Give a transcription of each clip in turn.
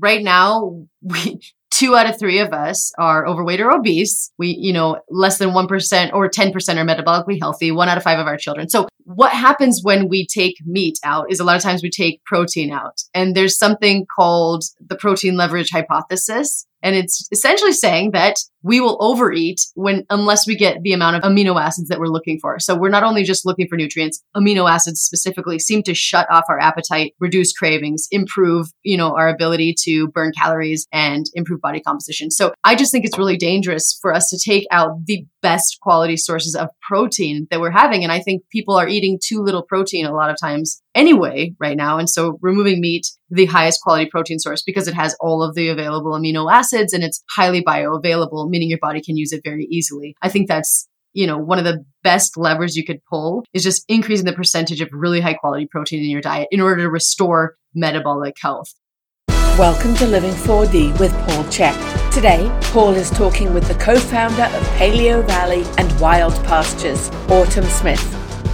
right now, we two out of three of us are overweight or obese. We, you know, less than 1% or 10% are metabolically healthy, one out of five of our children. So what happens when we take meat out is a lot of times we take protein out. And there's something called the protein leverage hypothesis. And it's essentially saying that we will overeat when, unless we get the amount of amino acids that we're looking for. So we're not only just looking for nutrients, amino acids specifically seem to shut off our appetite, reduce cravings, improve, you know, our ability to burn calories and improve body composition. So I just think it's really dangerous for us to take out the best quality sources of protein that we're having. And I think people are eating too little protein a lot of times anyway right now. And so removing meat, the highest quality protein source because it has all of the available amino acids and it's highly bioavailable, meaning your body can use it very easily. I think that's you know, one of the best levers you could pull is just increasing the percentage of really high quality protein in your diet in order to restore metabolic health. Welcome to Living 4D with Paul Chek. Today, Paul is talking with the co founder of Paleo Valley and Wild Pastures, Autumn Smith.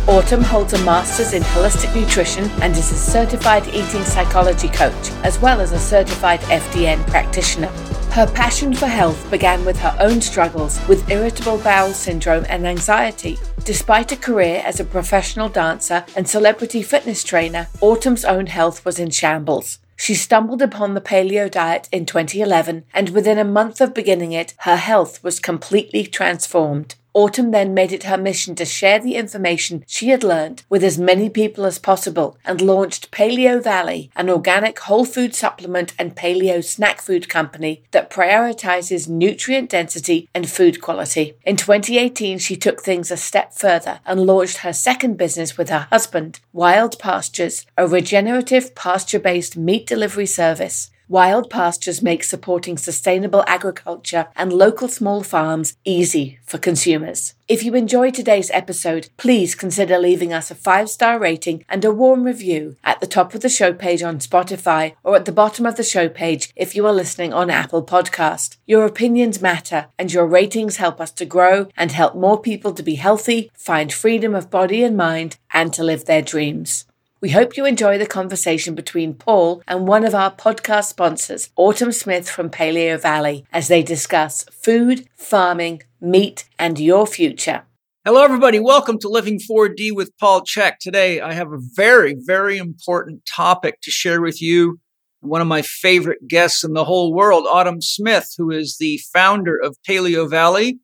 Autumn holds a master's in holistic nutrition and is a certified eating psychology coach, as well as a certified FDN practitioner. Her passion for health began with her own struggles with irritable bowel syndrome and anxiety. Despite a career as a professional dancer and celebrity fitness trainer, Autumn's own health was in shambles. She stumbled upon the paleo diet in 2011, and within a month of beginning it, her health was completely transformed. Autumn then made it her mission to share the information she had learned with as many people as possible and launched Paleo Valley, an organic whole food supplement and paleo snack food company that prioritizes nutrient density and food quality. In 2018, she took things a step further and launched her second business with her husband, Wild Pastures, a regenerative pasture based meat delivery service. Wild Pastures makes supporting sustainable agriculture and local small farms easy for consumers. If you enjoyed today's episode, please consider leaving us a five star rating and a warm review at the top of the show page on Spotify or at the bottom of the show page if you are listening on Apple Podcast. Your opinions matter and your ratings help us to grow and help more people to be healthy, find freedom of body and mind, and to live their dreams. We hope you enjoy the conversation between Paul and one of our podcast sponsors, Autumn Smith from Paleo Valley, as they discuss food, farming, meat, and your future. Hello, everybody. Welcome to Living 4D with Paul Chek. Today, I have a very, very important topic to share with you. One of my favorite guests in the whole world, Autumn Smith, who is the founder of Paleo Valley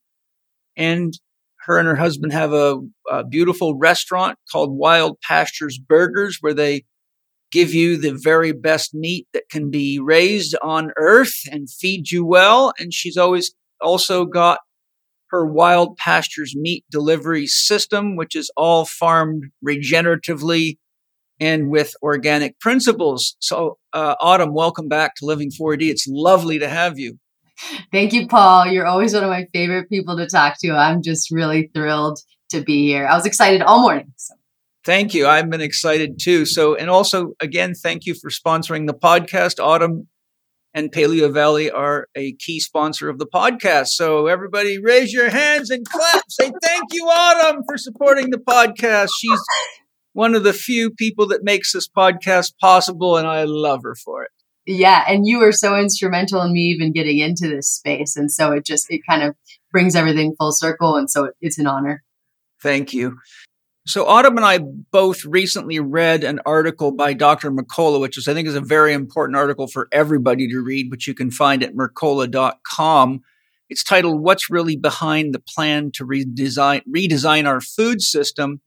and her and her husband have a, a beautiful restaurant called Wild Pastures Burgers, where they give you the very best meat that can be raised on earth and feed you well. And she's always also got her wild pastures meat delivery system, which is all farmed regeneratively and with organic principles. So, uh, Autumn, welcome back to Living 4D. It's lovely to have you. Thank you, Paul. You're always one of my favorite people to talk to. I'm just really thrilled to be here. I was excited all morning. So. Thank you. I've been excited too. So, and also, again, thank you for sponsoring the podcast. Autumn and Paleo Valley are a key sponsor of the podcast. So, everybody raise your hands and clap. Say thank you, Autumn, for supporting the podcast. She's one of the few people that makes this podcast possible, and I love her for it yeah and you were so instrumental in me even getting into this space and so it just it kind of brings everything full circle and so it's an honor. Thank you. So autumn and i both recently read an article by dr mercola which is i think is a very important article for everybody to read which you can find at mercola.com it's titled what's really behind the plan to redesign redesign our food system?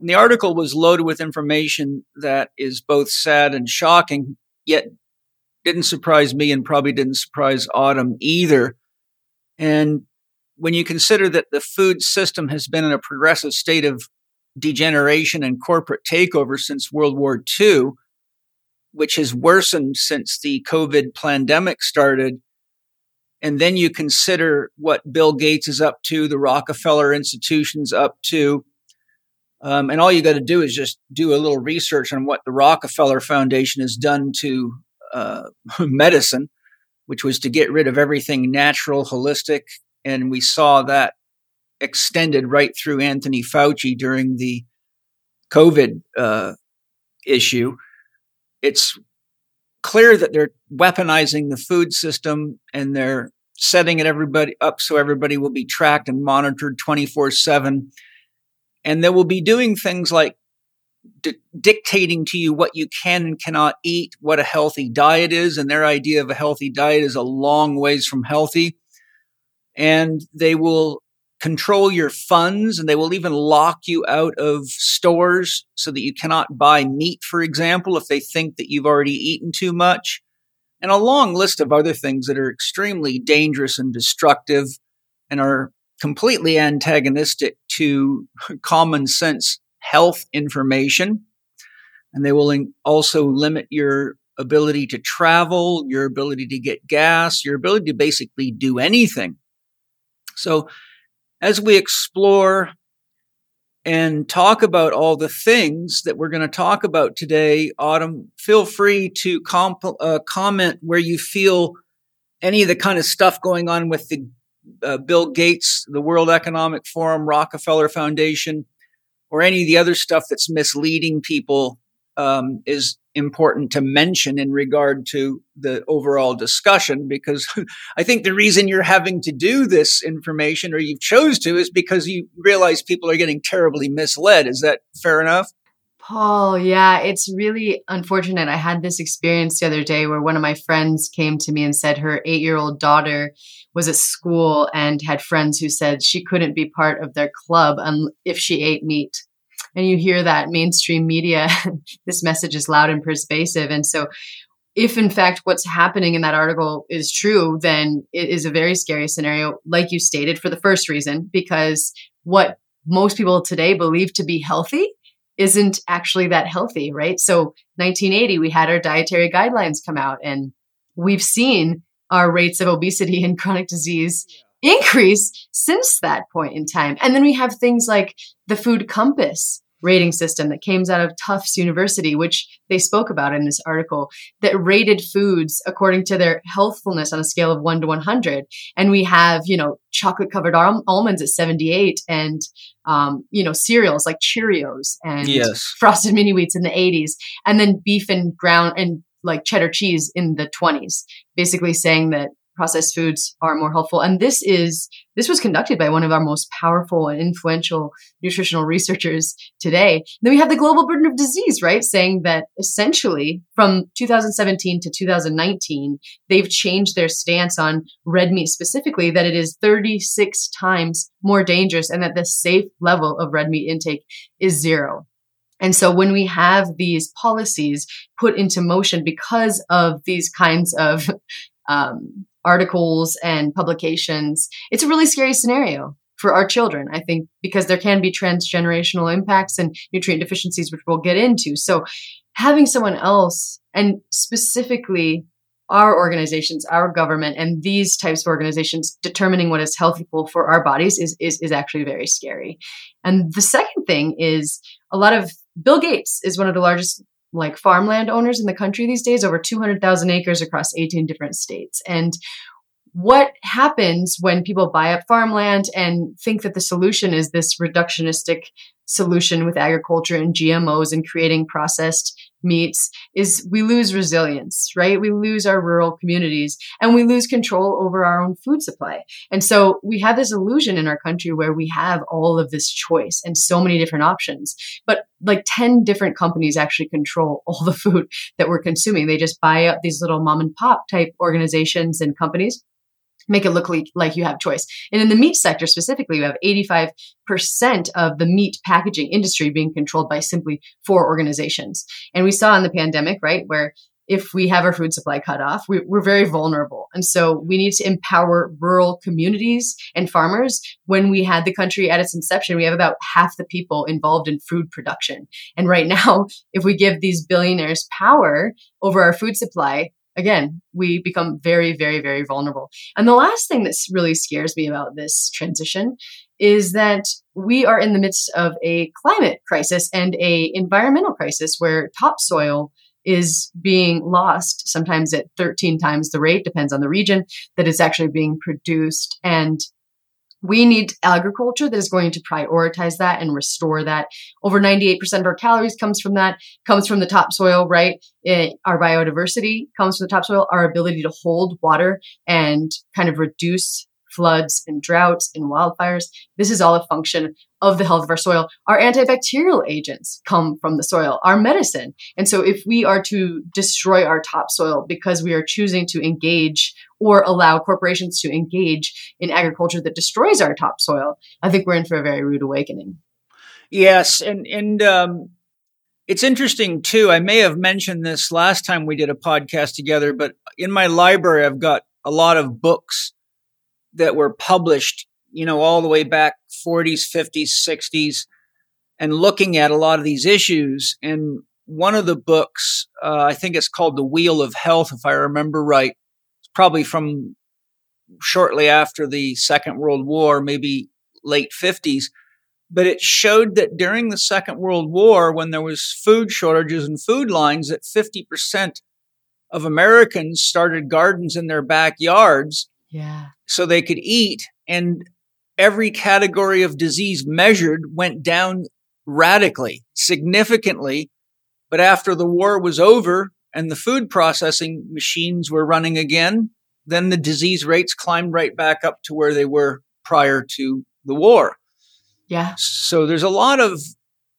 And the article was loaded with information that is both sad and shocking yet didn't surprise me and probably didn't surprise Autumn either. And when you consider that the food system has been in a progressive state of degeneration and corporate takeover since World War II, which has worsened since the COVID pandemic started, and then you consider what Bill Gates is up to, the Rockefeller institution's up to, um, and all you got to do is just do a little research on what the Rockefeller Foundation has done to uh, medicine, which was to get rid of everything natural, holistic. And we saw that extended right through Anthony Fauci during the COVID uh, issue. It's clear that they're weaponizing the food system and they're setting it everybody up so everybody will be tracked and monitored 24 7 and they will be doing things like di- dictating to you what you can and cannot eat what a healthy diet is and their idea of a healthy diet is a long ways from healthy and they will control your funds and they will even lock you out of stores so that you cannot buy meat, for example, if they think that you've already eaten too much. And a long list of other things that are extremely dangerous and destructive and are completely antagonistic to common sense health information. And they will also limit your ability to travel, your ability to get gas, your ability to basically do anything. So as we explore and talk about all the things that we're going to talk about today, Autumn, feel free to comp- uh, comment where you feel any of the kind of stuff going on with the uh, Bill Gates, the World Economic Forum, Rockefeller Foundation, or any of the other stuff that's misleading people um, is important to mention in regard to the overall discussion because I think the reason you're having to do this information or you've chose to is because you realize people are getting terribly misled. Is that fair enough? Paul, yeah, it's really unfortunate. I had this experience the other day where one of my friends came to me and said her eight year old daughter was at school and had friends who said she couldn't be part of their club if she ate meat and you hear that mainstream media, this message is loud and persuasive. And so, if in fact what's happening in that article is true, then it is a very scary scenario, like you stated, for the first reason, because what most people today believe to be healthy isn't actually that healthy, right? So, 1980, we had our dietary guidelines come out, and we've seen our rates of obesity and chronic disease increase since that point in time. And then we have things like the food compass, rating system that came out of Tufts University, which they spoke about in this article, that rated foods according to their healthfulness on a scale of one to 100. And we have, you know, chocolate covered al- almonds at 78 and, um, you know, cereals like Cheerios and yes. frosted mini wheats in the 80s. And then beef and ground and like cheddar cheese in the 20s, basically saying that processed foods are more helpful. And this is this was conducted by one of our most powerful and influential nutritional researchers today. Then we have the global burden of disease, right? Saying that essentially from 2017 to 2019, they've changed their stance on red meat specifically, that it is 36 times more dangerous and that the safe level of red meat intake is zero. And so when we have these policies put into motion because of these kinds of um, articles and publications, it's a really scary scenario for our children, I think, because there can be transgenerational impacts and nutrient deficiencies, which we'll get into. So having someone else and specifically our organizations, our government, and these types of organizations determining what is healthy for our bodies is, is, is actually very scary. And the second thing is a lot of Bill Gates is one of the largest like farmland owners in the country these days, over 200,000 acres across 18 different states. And what happens when people buy up farmland and think that the solution is this reductionistic solution with agriculture and GMOs and creating processed meats is we lose resilience, right? We lose our rural communities and we lose control over our own food supply. And so we have this illusion in our country where we have all of this choice and so many different options, but like 10 different companies actually control all the food that we're consuming. They just buy up these little mom and pop type organizations and companies make it look like, like you have choice. And in the meat sector specifically, you have 85% of the meat packaging industry being controlled by simply four organizations. And we saw in the pandemic, right, where if we have our food supply cut off, we, are very vulnerable. And so we need to empower rural communities and farmers. When we had the country at its inception, we have about half the people involved in food production. And right now, if we give these billionaires power over our food supply, again, we become very, very, very vulnerable. And the last thing that really scares me about this transition is that we are in the midst of a climate crisis and a environmental crisis where topsoil is being lost sometimes at 13 times the rate depends on the region that it's actually being produced and we need agriculture that is going to prioritize that and restore that. Over 98% of our calories comes from that, comes from the topsoil, right? It, our biodiversity comes from the topsoil, our ability to hold water and kind of reduce floods and droughts and wildfires. This is all a function of the health of our soil. Our antibacterial agents come from the soil, our medicine. And so if we are to destroy our topsoil because we are choosing to engage or allow corporations to engage in agriculture that destroys our topsoil, I think we're in for a very rude awakening. Yes, and and um, it's interesting too. I may have mentioned this last time we did a podcast together, but in my library, I've got a lot of books that were published, you know, all the way back 40s, 50s, 60s, and looking at a lot of these issues. And one of the books, uh, I think it's called The Wheel of Health, if I remember right, it's probably from shortly after the Second World War, maybe late 50s. But it showed that during the Second World War, when there was food shortages and food lines, that 50% of Americans started gardens in their backyards yeah. So they could eat and every category of disease measured went down radically, significantly. But after the war was over and the food processing machines were running again, then the disease rates climbed right back up to where they were prior to the war. Yeah. So there's a lot of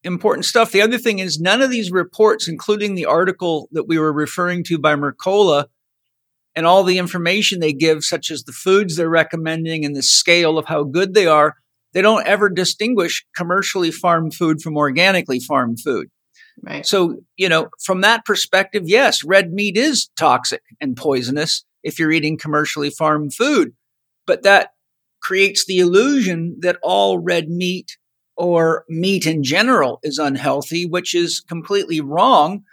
important stuff. The other thing is none of these reports, including the article that we were referring to by Mercola, and all the information they give, such as the foods they're recommending and the scale of how good they are, they don't ever distinguish commercially farmed food from organically farmed food. Right. So, you know, from that perspective, yes, red meat is toxic and poisonous if you're eating commercially farmed food. But that creates the illusion that all red meat or meat in general is unhealthy, which is completely wrong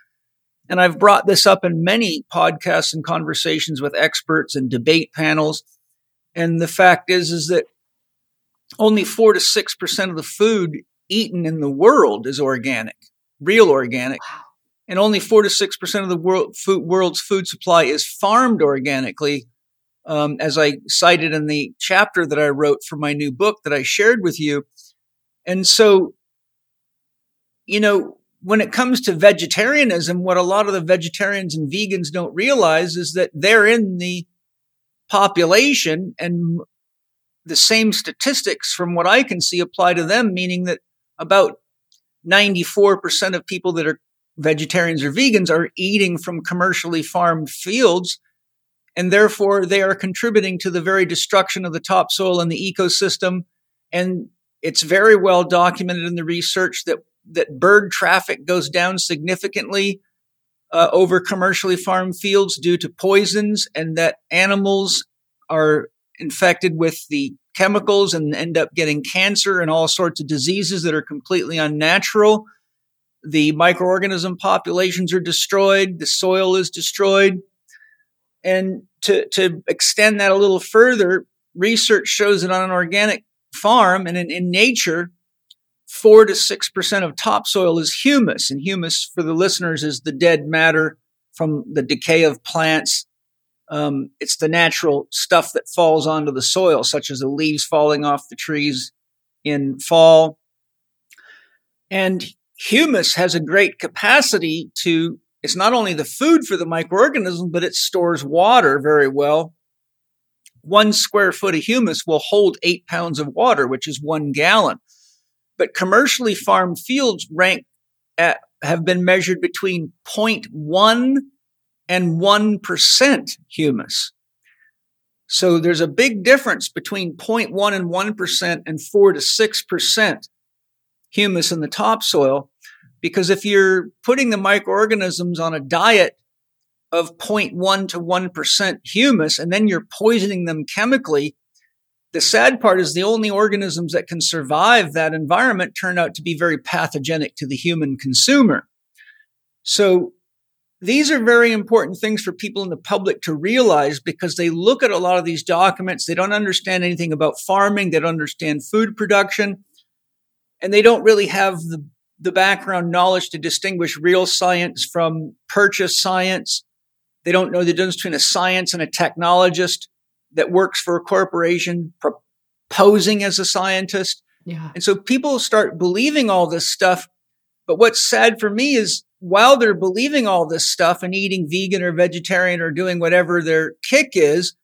and I've brought this up in many podcasts and conversations with experts and debate panels. And the fact is, is that only four to 6% of the food eaten in the world is organic, real organic. And only four to 6% of the world, food, world's food supply is farmed organically. Um, as I cited in the chapter that I wrote for my new book that I shared with you. And so, you know, when it comes to vegetarianism, what a lot of the vegetarians and vegans don't realize is that they're in the population and the same statistics from what I can see apply to them, meaning that about 94% of people that are vegetarians or vegans are eating from commercially farmed fields. And therefore, they are contributing to the very destruction of the topsoil and the ecosystem. And it's very well documented in the research that that bird traffic goes down significantly uh, over commercially farmed fields due to poisons, and that animals are infected with the chemicals and end up getting cancer and all sorts of diseases that are completely unnatural. The microorganism populations are destroyed, the soil is destroyed. And to, to extend that a little further, research shows that on an organic farm and in, in nature, four to six percent of topsoil is humus, and humus for the listeners is the dead matter from the decay of plants. Um, it's the natural stuff that falls onto the soil, such as the leaves falling off the trees in fall. And humus has a great capacity to, it's not only the food for the microorganism, but it stores water very well. One square foot of humus will hold eight pounds of water, which is one gallon. But commercially farmed fields rank at, have been measured between 0.1 and 1% humus. So there's a big difference between 0.1 and 1% and 4 to 6% humus in the topsoil. Because if you're putting the microorganisms on a diet of 0.1 to 1% humus and then you're poisoning them chemically, the sad part is the only organisms that can survive that environment turn out to be very pathogenic to the human consumer. So these are very important things for people in the public to realize because they look at a lot of these documents. They don't understand anything about farming. They don't understand food production and they don't really have the, the background knowledge to distinguish real science from purchase science. They don't know the difference between a science and a technologist that works for a corporation posing as a scientist. Yeah. And so people start believing all this stuff. But what's sad for me is while they're believing all this stuff and eating vegan or vegetarian or doing whatever their kick is,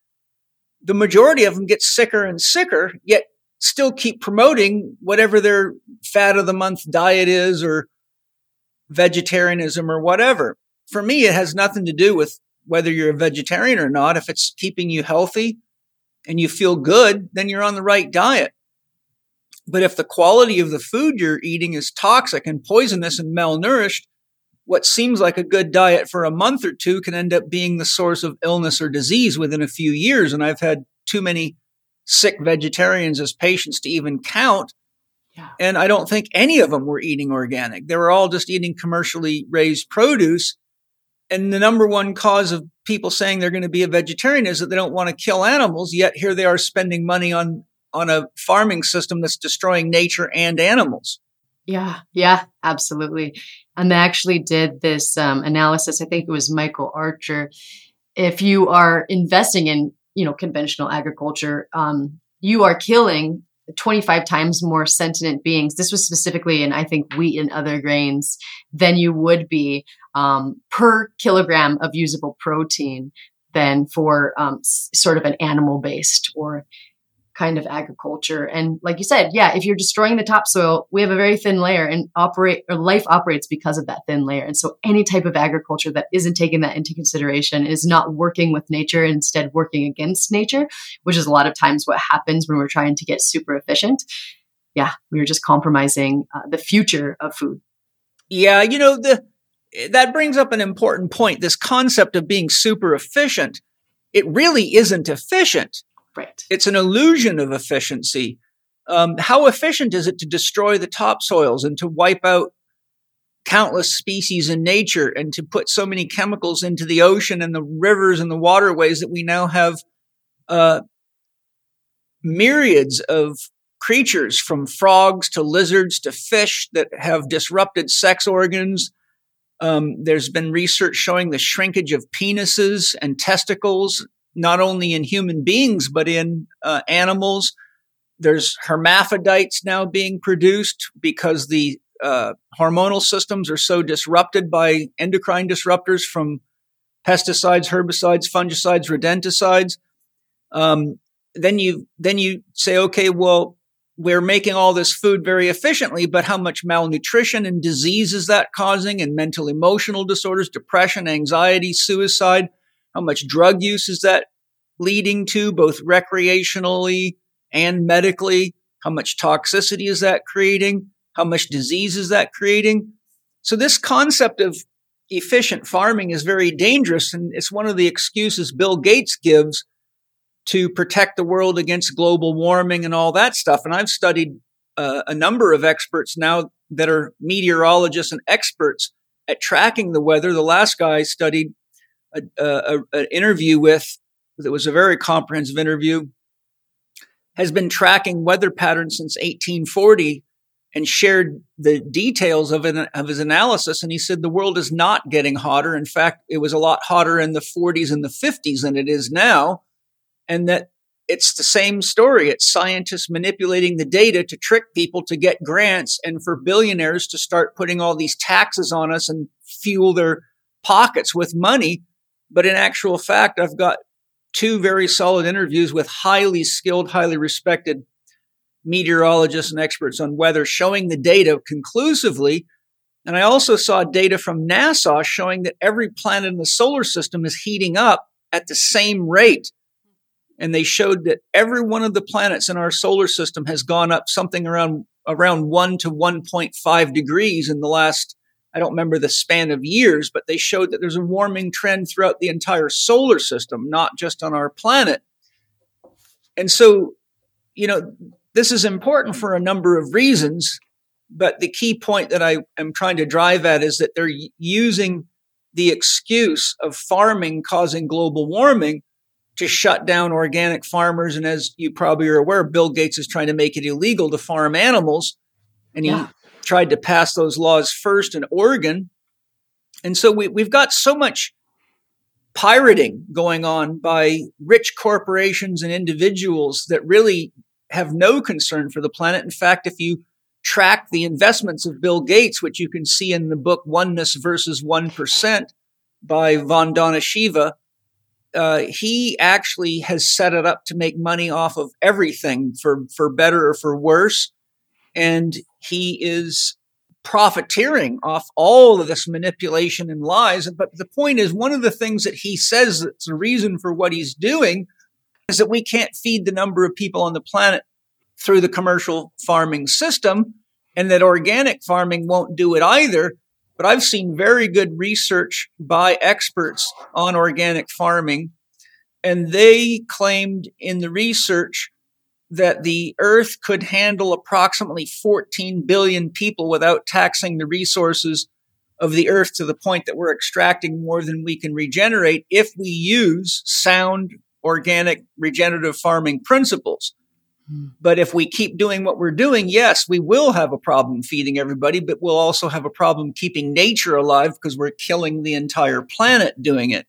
the majority of them get sicker and sicker, yet still keep promoting whatever their fat of the month diet is or vegetarianism or whatever. For me, it has nothing to do with whether you're a vegetarian or not. If it's keeping you healthy and you feel good, then you're on the right diet. But if the quality of the food you're eating is toxic and poisonous and malnourished, what seems like a good diet for a month or two can end up being the source of illness or disease within a few years. And I've had too many sick vegetarians as patients to even count. Yeah. And I don't think any of them were eating organic. They were all just eating commercially raised produce. And the number one cause of people saying they're going to be a vegetarian is that they don't want to kill animals. Yet here they are spending money on, on a farming system that's destroying nature and animals. Yeah, yeah, absolutely. And they actually did this um, analysis. I think it was Michael Archer. If you are investing in, you know, conventional agriculture, um, you are killing 25 times more sentient beings. This was specifically in, I think, wheat and other grains than you would be um, per kilogram of usable protein than for um, s- sort of an animal based or kind of agriculture. And like you said, yeah, if you're destroying the topsoil, we have a very thin layer and operate or life operates because of that thin layer. And so any type of agriculture that isn't taking that into consideration is not working with nature, instead working against nature, which is a lot of times what happens when we're trying to get super efficient. Yeah, we are just compromising uh, the future of food. Yeah, you know, the that brings up an important point. This concept of being super efficient, it really isn't efficient. Right. It's an illusion of efficiency. Um, how efficient is it to destroy the topsoils and to wipe out countless species in nature and to put so many chemicals into the ocean and the rivers and the waterways that we now have uh, myriads of creatures from frogs to lizards to fish that have disrupted sex organs. Um, there's been research showing the shrinkage of penises and testicles, not only in human beings, but in uh, animals. There's hermaphrodites now being produced because the uh, hormonal systems are so disrupted by endocrine disruptors from pesticides, herbicides, fungicides, rodenticides. Um, then you then you say, okay, well, we're making all this food very efficiently, but how much malnutrition and disease is that causing, and mental emotional disorders, depression, anxiety, suicide? How much drug use is that leading to, both recreationally and medically? How much toxicity is that creating? How much disease is that creating? So this concept of efficient farming is very dangerous. And it's one of the excuses Bill Gates gives to protect the world against global warming and all that stuff. And I've studied uh, a number of experts now that are meteorologists and experts at tracking the weather. The last guy I studied an interview with, that was a very comprehensive interview, has been tracking weather patterns since 1840 and shared the details of, an, of his analysis. And he said the world is not getting hotter. In fact, it was a lot hotter in the 40s and the 50s than it is now. And that it's the same story. It's scientists manipulating the data to trick people to get grants and for billionaires to start putting all these taxes on us and fuel their pockets with money. But in actual fact, I've got two very solid interviews with highly skilled, highly respected meteorologists and experts on weather showing the data conclusively. And I also saw data from NASA showing that every planet in the solar system is heating up at the same rate. And they showed that every one of the planets in our solar system has gone up something around around 1 to 1.5 degrees in the last I don't remember the span of years, but they showed that there's a warming trend throughout the entire solar system, not just on our planet. And so, you know, this is important for a number of reasons, but the key point that I am trying to drive at is that they're using the excuse of farming causing global warming to shut down organic farmers. And as you probably are aware, Bill Gates is trying to make it illegal to farm animals. And he yeah. tried to pass those laws first in Oregon. And so we, we've got so much pirating going on by rich corporations and individuals that really have no concern for the planet. In fact, if you track the investments of Bill Gates, which you can see in the book Oneness versus 1% by Vandana Shiva, uh, he actually has set it up to make money off of everything for, for better or for worse. And he is profiteering off all of this manipulation and lies. But the point is, one of the things that he says that's the reason for what he's doing is that we can't feed the number of people on the planet through the commercial farming system and that organic farming won't do it either. But I've seen very good research by experts on organic farming, and they claimed in the research that the earth could handle approximately 14 billion people without taxing the resources of the earth to the point that we're extracting more than we can regenerate if we use sound organic regenerative farming principles. Hmm. But if we keep doing what we're doing, yes, we will have a problem feeding everybody, but we'll also have a problem keeping nature alive because we're killing the entire planet doing it.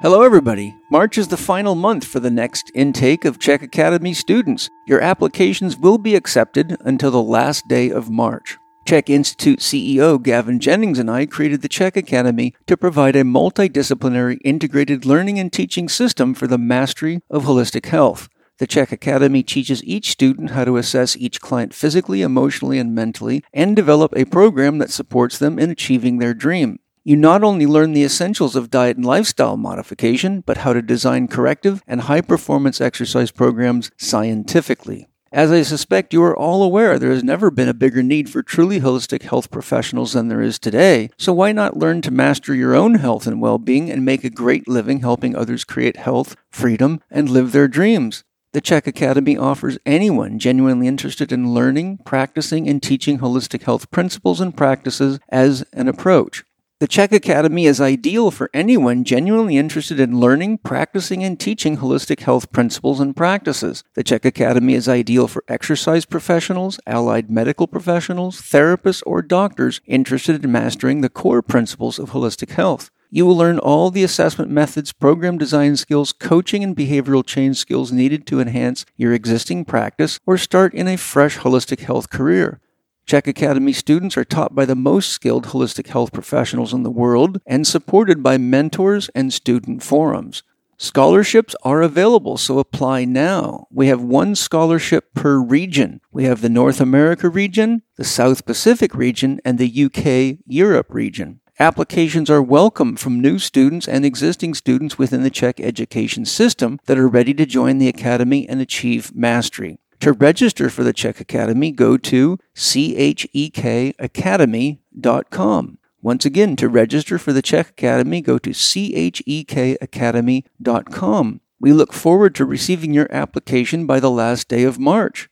Hello, everybody. March is the final month for the next intake of CHEK Academy students. Your applications will be accepted until the last day of March. CHEK Institute CEO Gavin Jennings and I created the CHEK Academy to provide a multidisciplinary integrated learning and teaching system for the mastery of holistic health. The CHEK Academy teaches each student how to assess each client physically, emotionally, and mentally, and develop a program that supports them in achieving their dream. You not only learn the essentials of diet and lifestyle modification, but how to design corrective and high performance exercise programs scientifically. As I suspect you are all aware, there has never been a bigger need for truly holistic health professionals than there is today. So why not learn to master your own health and well being and make a great living helping others create health, freedom, and live their dreams? The CHEK Academy offers anyone genuinely interested in learning, practicing, and teaching holistic health principles and practices as an approach. The CHEK Academy is ideal for anyone genuinely interested in learning, practicing, and teaching holistic health principles and practices. The CHEK Academy is ideal for exercise professionals, allied medical professionals, therapists, or doctors interested in mastering the core principles of holistic health. You will learn all the assessment methods, program design skills, coaching, and behavioral change skills needed to enhance your existing practice or start in a fresh holistic health career. CHEK Academy students are taught by the most skilled holistic health professionals in the world and supported by mentors and student forums. Scholarships are available, so apply now. We have one scholarship per region. We have the North America region, the South Pacific region, and the UK Europe region. Applications are welcome from new students and existing students within the CHEK education system that are ready to join the Academy and achieve mastery. To register for the CHEK Academy, go to chekacademy.com. Once again, to register for the CHEK Academy, go to chekacademy.com. We look forward to receiving your application by the last day of March.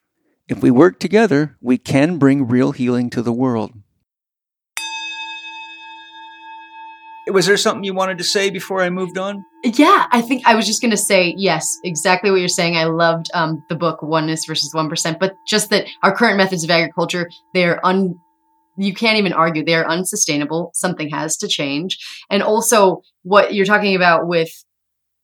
If we work together, we can bring real healing to the world. Was there something you wanted to say before I moved on? Yeah, I think I was just going to say yes, exactly what you're saying. I loved um, the book Oneness versus One Percent, but just that our current methods of agriculture they're un. You can't even argue they are unsustainable. Something has to change, and also what you're talking about with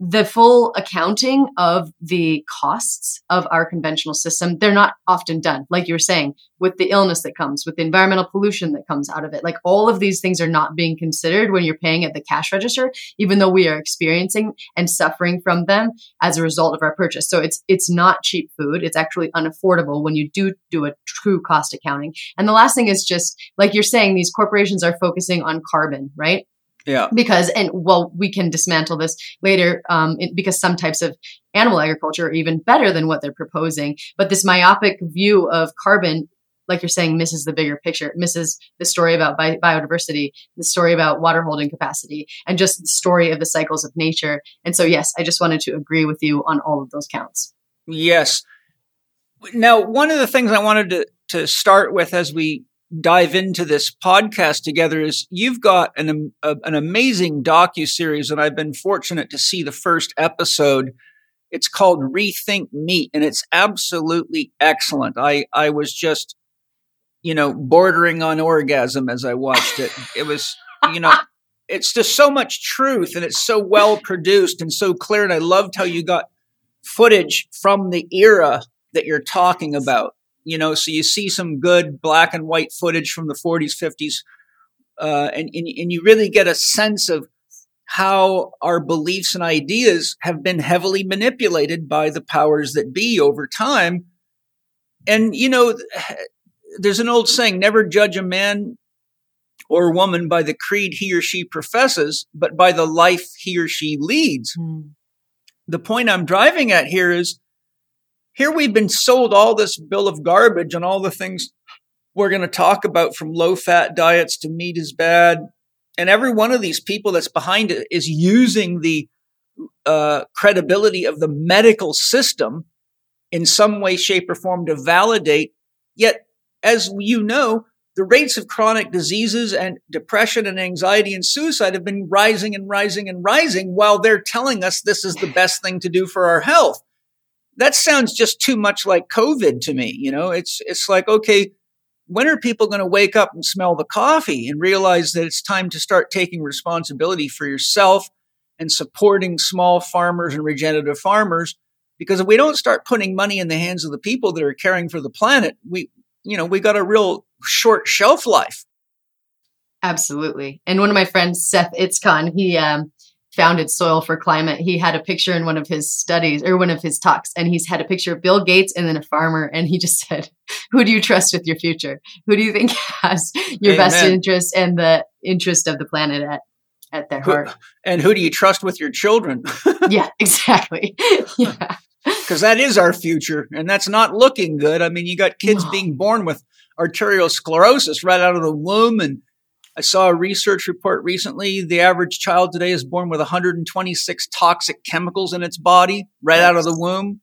the full accounting of the costs of our conventional system they're not often done. Like you were saying with the illness that comes with the environmental pollution that comes out of it. Like all of these things are not being considered when you're paying at the cash register even though we are experiencing and suffering from them as a result of our purchase. So it's it's not cheap food. It's actually unaffordable when you do do a true cost accounting. And the last thing is just like you're saying these corporations are focusing on carbon right yeah. Because, and well, we can dismantle this later um, it, because some types of animal agriculture are even better than what they're proposing. But this myopic view of carbon, like you're saying, misses the bigger picture, misses the story about bi- biodiversity, the story about water holding capacity, and just the story of the cycles of nature. And so, yes, I just wanted to agree with you on all of those counts. Yes. Now, one of the things I wanted to, to start with as we dive into this podcast together is you've got an a, an amazing docu series and I've been fortunate to see the first episode. It's called Rethink Meat and it's absolutely excellent. I I was just you know bordering on orgasm as I watched it. It was you know it's just so much truth and it's so well produced and so clear. And I loved how you got footage from the era that you're talking about. You know, so you see some good black and white footage from the 40s, 50s, uh, and, and, and you really get a sense of how our beliefs and ideas have been heavily manipulated by the powers that be over time. And, you know, there's an old saying never judge a man or woman by the creed he or she professes, but by the life he or she leads. Mm. The point I'm driving at here is here we've been sold all this bill of garbage and all the things we're going to talk about from low fat diets to meat is bad. And every one of these people that's behind it is using the uh, credibility of the medical system in some way, shape, or form to validate. Yet, as you know, the rates of chronic diseases and depression and anxiety and suicide have been rising and rising and rising while they're telling us this is the best thing to do for our health. That sounds just too much like COVID to me. You know, it's, it's like, okay, when are people going to wake up and smell the coffee and realize that it's time to start taking responsibility for yourself and supporting small farmers and regenerative farmers? Because if we don't start putting money in the hands of the people that are caring for the planet, we, you know, we got a real short shelf life. Absolutely. And one of my friends, Seth Itzkan, he um, founded Soil for Climate. He had a picture in one of his studies or one of his talks, and he's had a picture of Bill Gates and then a farmer. And he just said, Who do you trust with your future? Who do you think has your Amen. best interest and the interest of the planet at, at their heart? and who do you trust with your children? yeah, exactly. yeah because that is our future and that's not looking good. I mean, you got kids being born with arterial sclerosis right out of the womb. And I saw a research report recently. The average child today is born with 126 toxic chemicals in its body right out of the womb.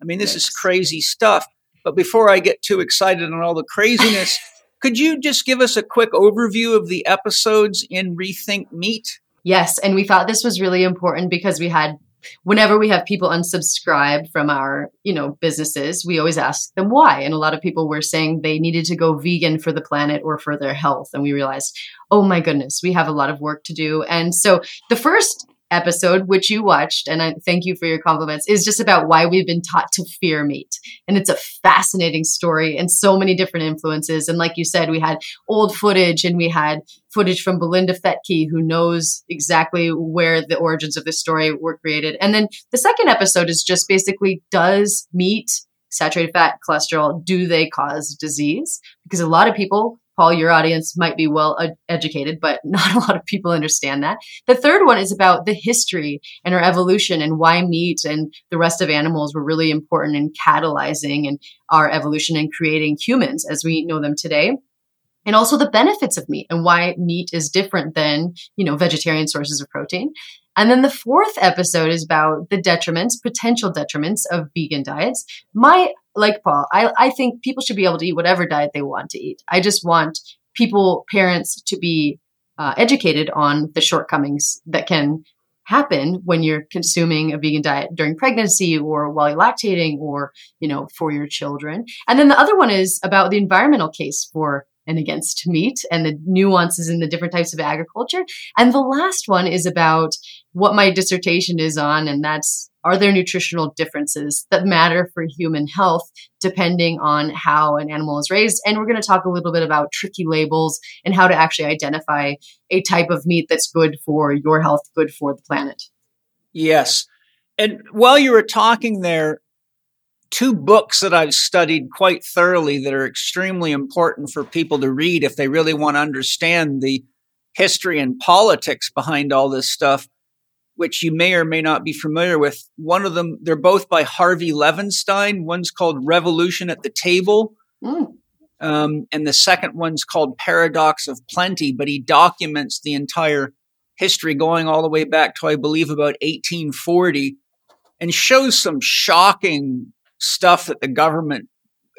I mean, this yes. is crazy stuff. But before I get too excited on all the craziness, could you just give us a quick overview of the episodes in Rethink Meat? Yes, and we thought this was really important because we had whenever we have people unsubscribe from our you know businesses we always ask them why and a lot of people were saying they needed to go vegan for the planet or for their health and we realized oh my goodness we have a lot of work to do and so the first episode, which you watched, and I thank you for your compliments, is just about why we've been taught to fear meat. And it's a fascinating story and so many different influences. And like you said, we had old footage and we had footage from Belinda Fettke, who knows exactly where the origins of this story were created. And then the second episode is just basically does meat, saturated fat, cholesterol, do they cause disease? Because a lot of people Paul, your audience might be well educated, but not a lot of people understand that. The third one is about the history and our evolution and why meat and the rest of animals were really important in catalyzing and our evolution and creating humans as we know them today and also the benefits of meat and why meat is different than you know vegetarian sources of protein. And then the fourth episode is about the detriments potential detriments of vegan diets. My like Paul, I, I think people should be able to eat whatever diet they want to eat. I just want people, parents, to be uh, educated on the shortcomings that can happen when you're consuming a vegan diet during pregnancy or while you're lactating or you know for your children. And then the other one is about the environmental case for and against meat and the nuances in the different types of agriculture and the last one is about what my dissertation is on and that's are there nutritional differences that matter for human health depending on how an animal is raised? And we're going to talk a little bit about tricky labels and how to actually identify a type of meat that's good for your health, good for the planet. Yes. And while you were talking there, two books that I've studied quite thoroughly that are extremely important for people to read if they really want to understand the history and politics behind all this stuff which you may or may not be familiar with. One of them, they're both by Harvey Levenstein. One's called Revolution at the Table. Mm. Um, and the second one's called Paradox of Plenty, but he documents the entire history going all the way back to, I believe, about 1840 and shows some shocking stuff that the government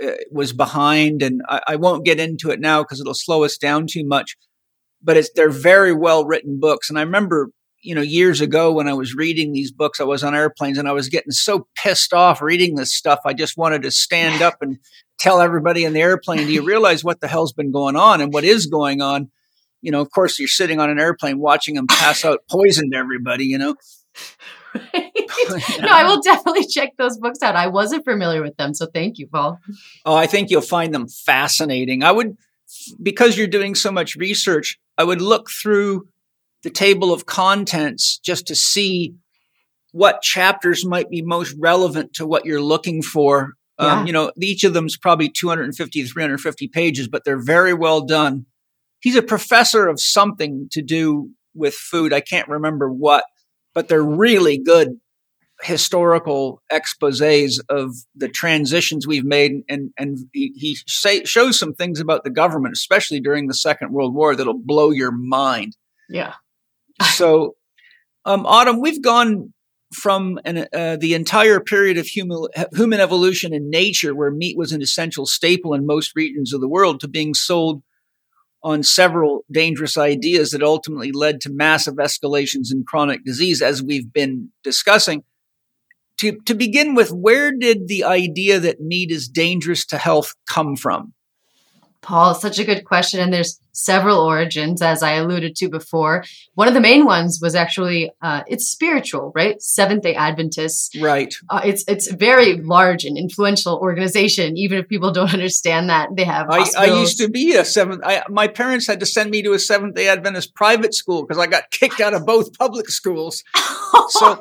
uh, was behind. And I, I won't get into it now because it'll slow us down too much. But it's, they're very well written books. And I remember you know, years ago when I was reading these books, I was on airplanes and I was getting so pissed off reading this stuff. I just wanted to stand up and tell everybody in the airplane, do you realize what the hell's been going on and what is going on? you know, of course, you're sitting on an airplane watching them pass out poison to everybody, you know. no, I will definitely check those books out. I wasn't familiar with them, so thank you, Paul. Oh, I think you'll find them fascinating. I would, because you're doing so much research, I would look through the table of contents just to see what chapters might be most relevant to what you're looking for. Um, yeah. Um, you know, each of them is probably 250, 350 pages, but they're very well done. He's a professor of something to do with food. I can't remember what, but they're really good historical exposés of the transitions we've made and and he, he say, shows some things about the government especially during the second world war that'll blow your mind. Yeah. So um, autumn we've gone from an, uh, the entire period of human, human evolution in nature where meat was an essential staple in most regions of the world to being sold on several dangerous ideas that ultimately led to massive escalations in chronic disease, as we've been discussing. To, to begin with, where did the idea that meat is dangerous to health come from? Paul, such a good question. And there's several origins, as I alluded to before. One of the main ones was actually uh, it's spiritual, right? Seventh Day Adventists, right? Uh, it's it's very large and influential organization. Even if people don't understand that, they have. I, I, used to be a seventh. I, my parents had to send me to a Seventh Day Adventist private school because I got kicked out of both public schools. so.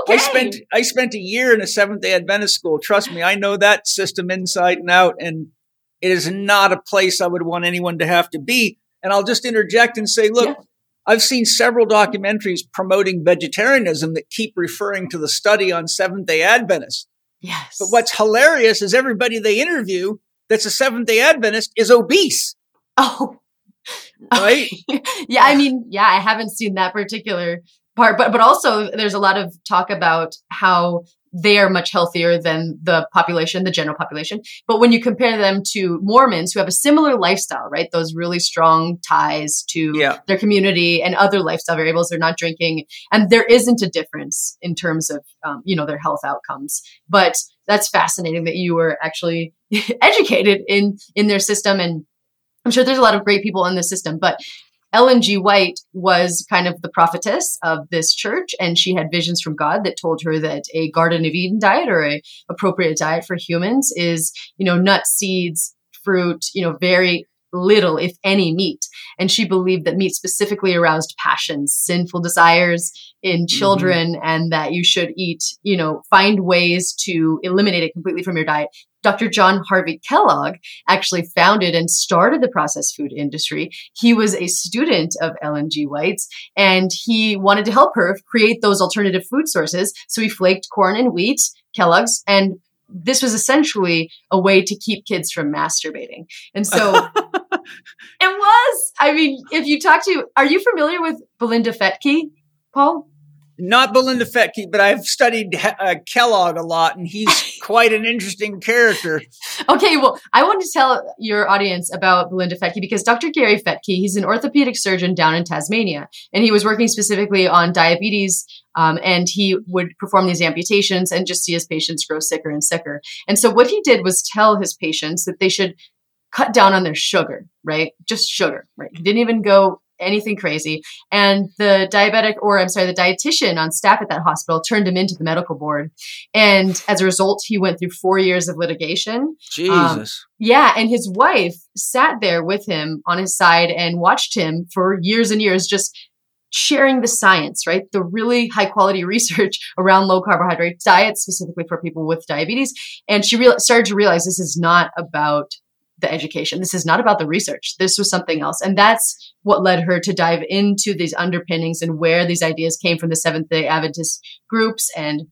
Okay. I spent I spent a year in a Seventh Day Adventist school. Trust me, I know that system inside and out. And it is not a place I would want anyone to have to be. And I'll just interject and say, look, yeah. I've seen several documentaries promoting vegetarianism that keep referring to the study on Seventh day Adventists. Yes. But what's hilarious is everybody they interview that's a Seventh day Adventist is obese. Oh. Right? yeah, I mean, yeah, I haven't seen that particular part, but but also there's a lot of talk about how they are much healthier than the population, the general population. But when you compare them to Mormons who have a similar lifestyle, right? Those really strong ties to yeah. their community and other lifestyle variables, they're not drinking. And there isn't a difference in terms of, um, you know, their health outcomes. But that's fascinating that you were actually educated in, in their system. And I'm sure there's a lot of great people in the system, but Ellen G. White was kind of the prophetess of this church, and she had visions from God that told her that a Garden of Eden diet or a appropriate diet for humans is, you know, nuts, seeds, fruit, you know, very little, if any, meat. And she believed that meat specifically aroused passions, sinful desires in mm-hmm. children, mm-hmm. and that you should eat, you know, find ways to eliminate it completely from your diet. Dr. John Harvey Kellogg actually founded and started the processed food industry. He was a student of Ellen G. White's and he wanted to help her create those alternative food sources. So he flaked corn and wheat, Kellogg's, and this was essentially a way to keep kids from masturbating. And so it was. I mean, if you talk to, are you familiar with Belinda Fettke, Paul? not Belinda Fettke, but I've studied uh, Kellogg a lot, and he's quite an interesting character. Okay, well, I want to tell your audience about Belinda Fettke because Dr. Gary Fettke, he's an orthopedic surgeon down in Tasmania, and he was working specifically on diabetes. Um, and he would perform these amputations and just see his patients grow sicker and sicker. And so, what he did was tell his patients that they should cut down on their sugar, right? Just sugar, right? He didn't even go anything crazy. And the diabetic, or I'm sorry, the dietitian on staff at that hospital turned him into the medical board. And as a result, he went through four years of litigation. Um, Jesus. Um, yeah. And his wife sat there with him on his side and watched him for years and years, just sharing the science, right? The really high quality research around low carbohydrate diets, specifically for people with diabetes. And she re- started to realize this is not about the education. This is not about the research. This was something else. And that's what led her to dive into these underpinnings and where these ideas came from the Seventh day Adventist groups. And,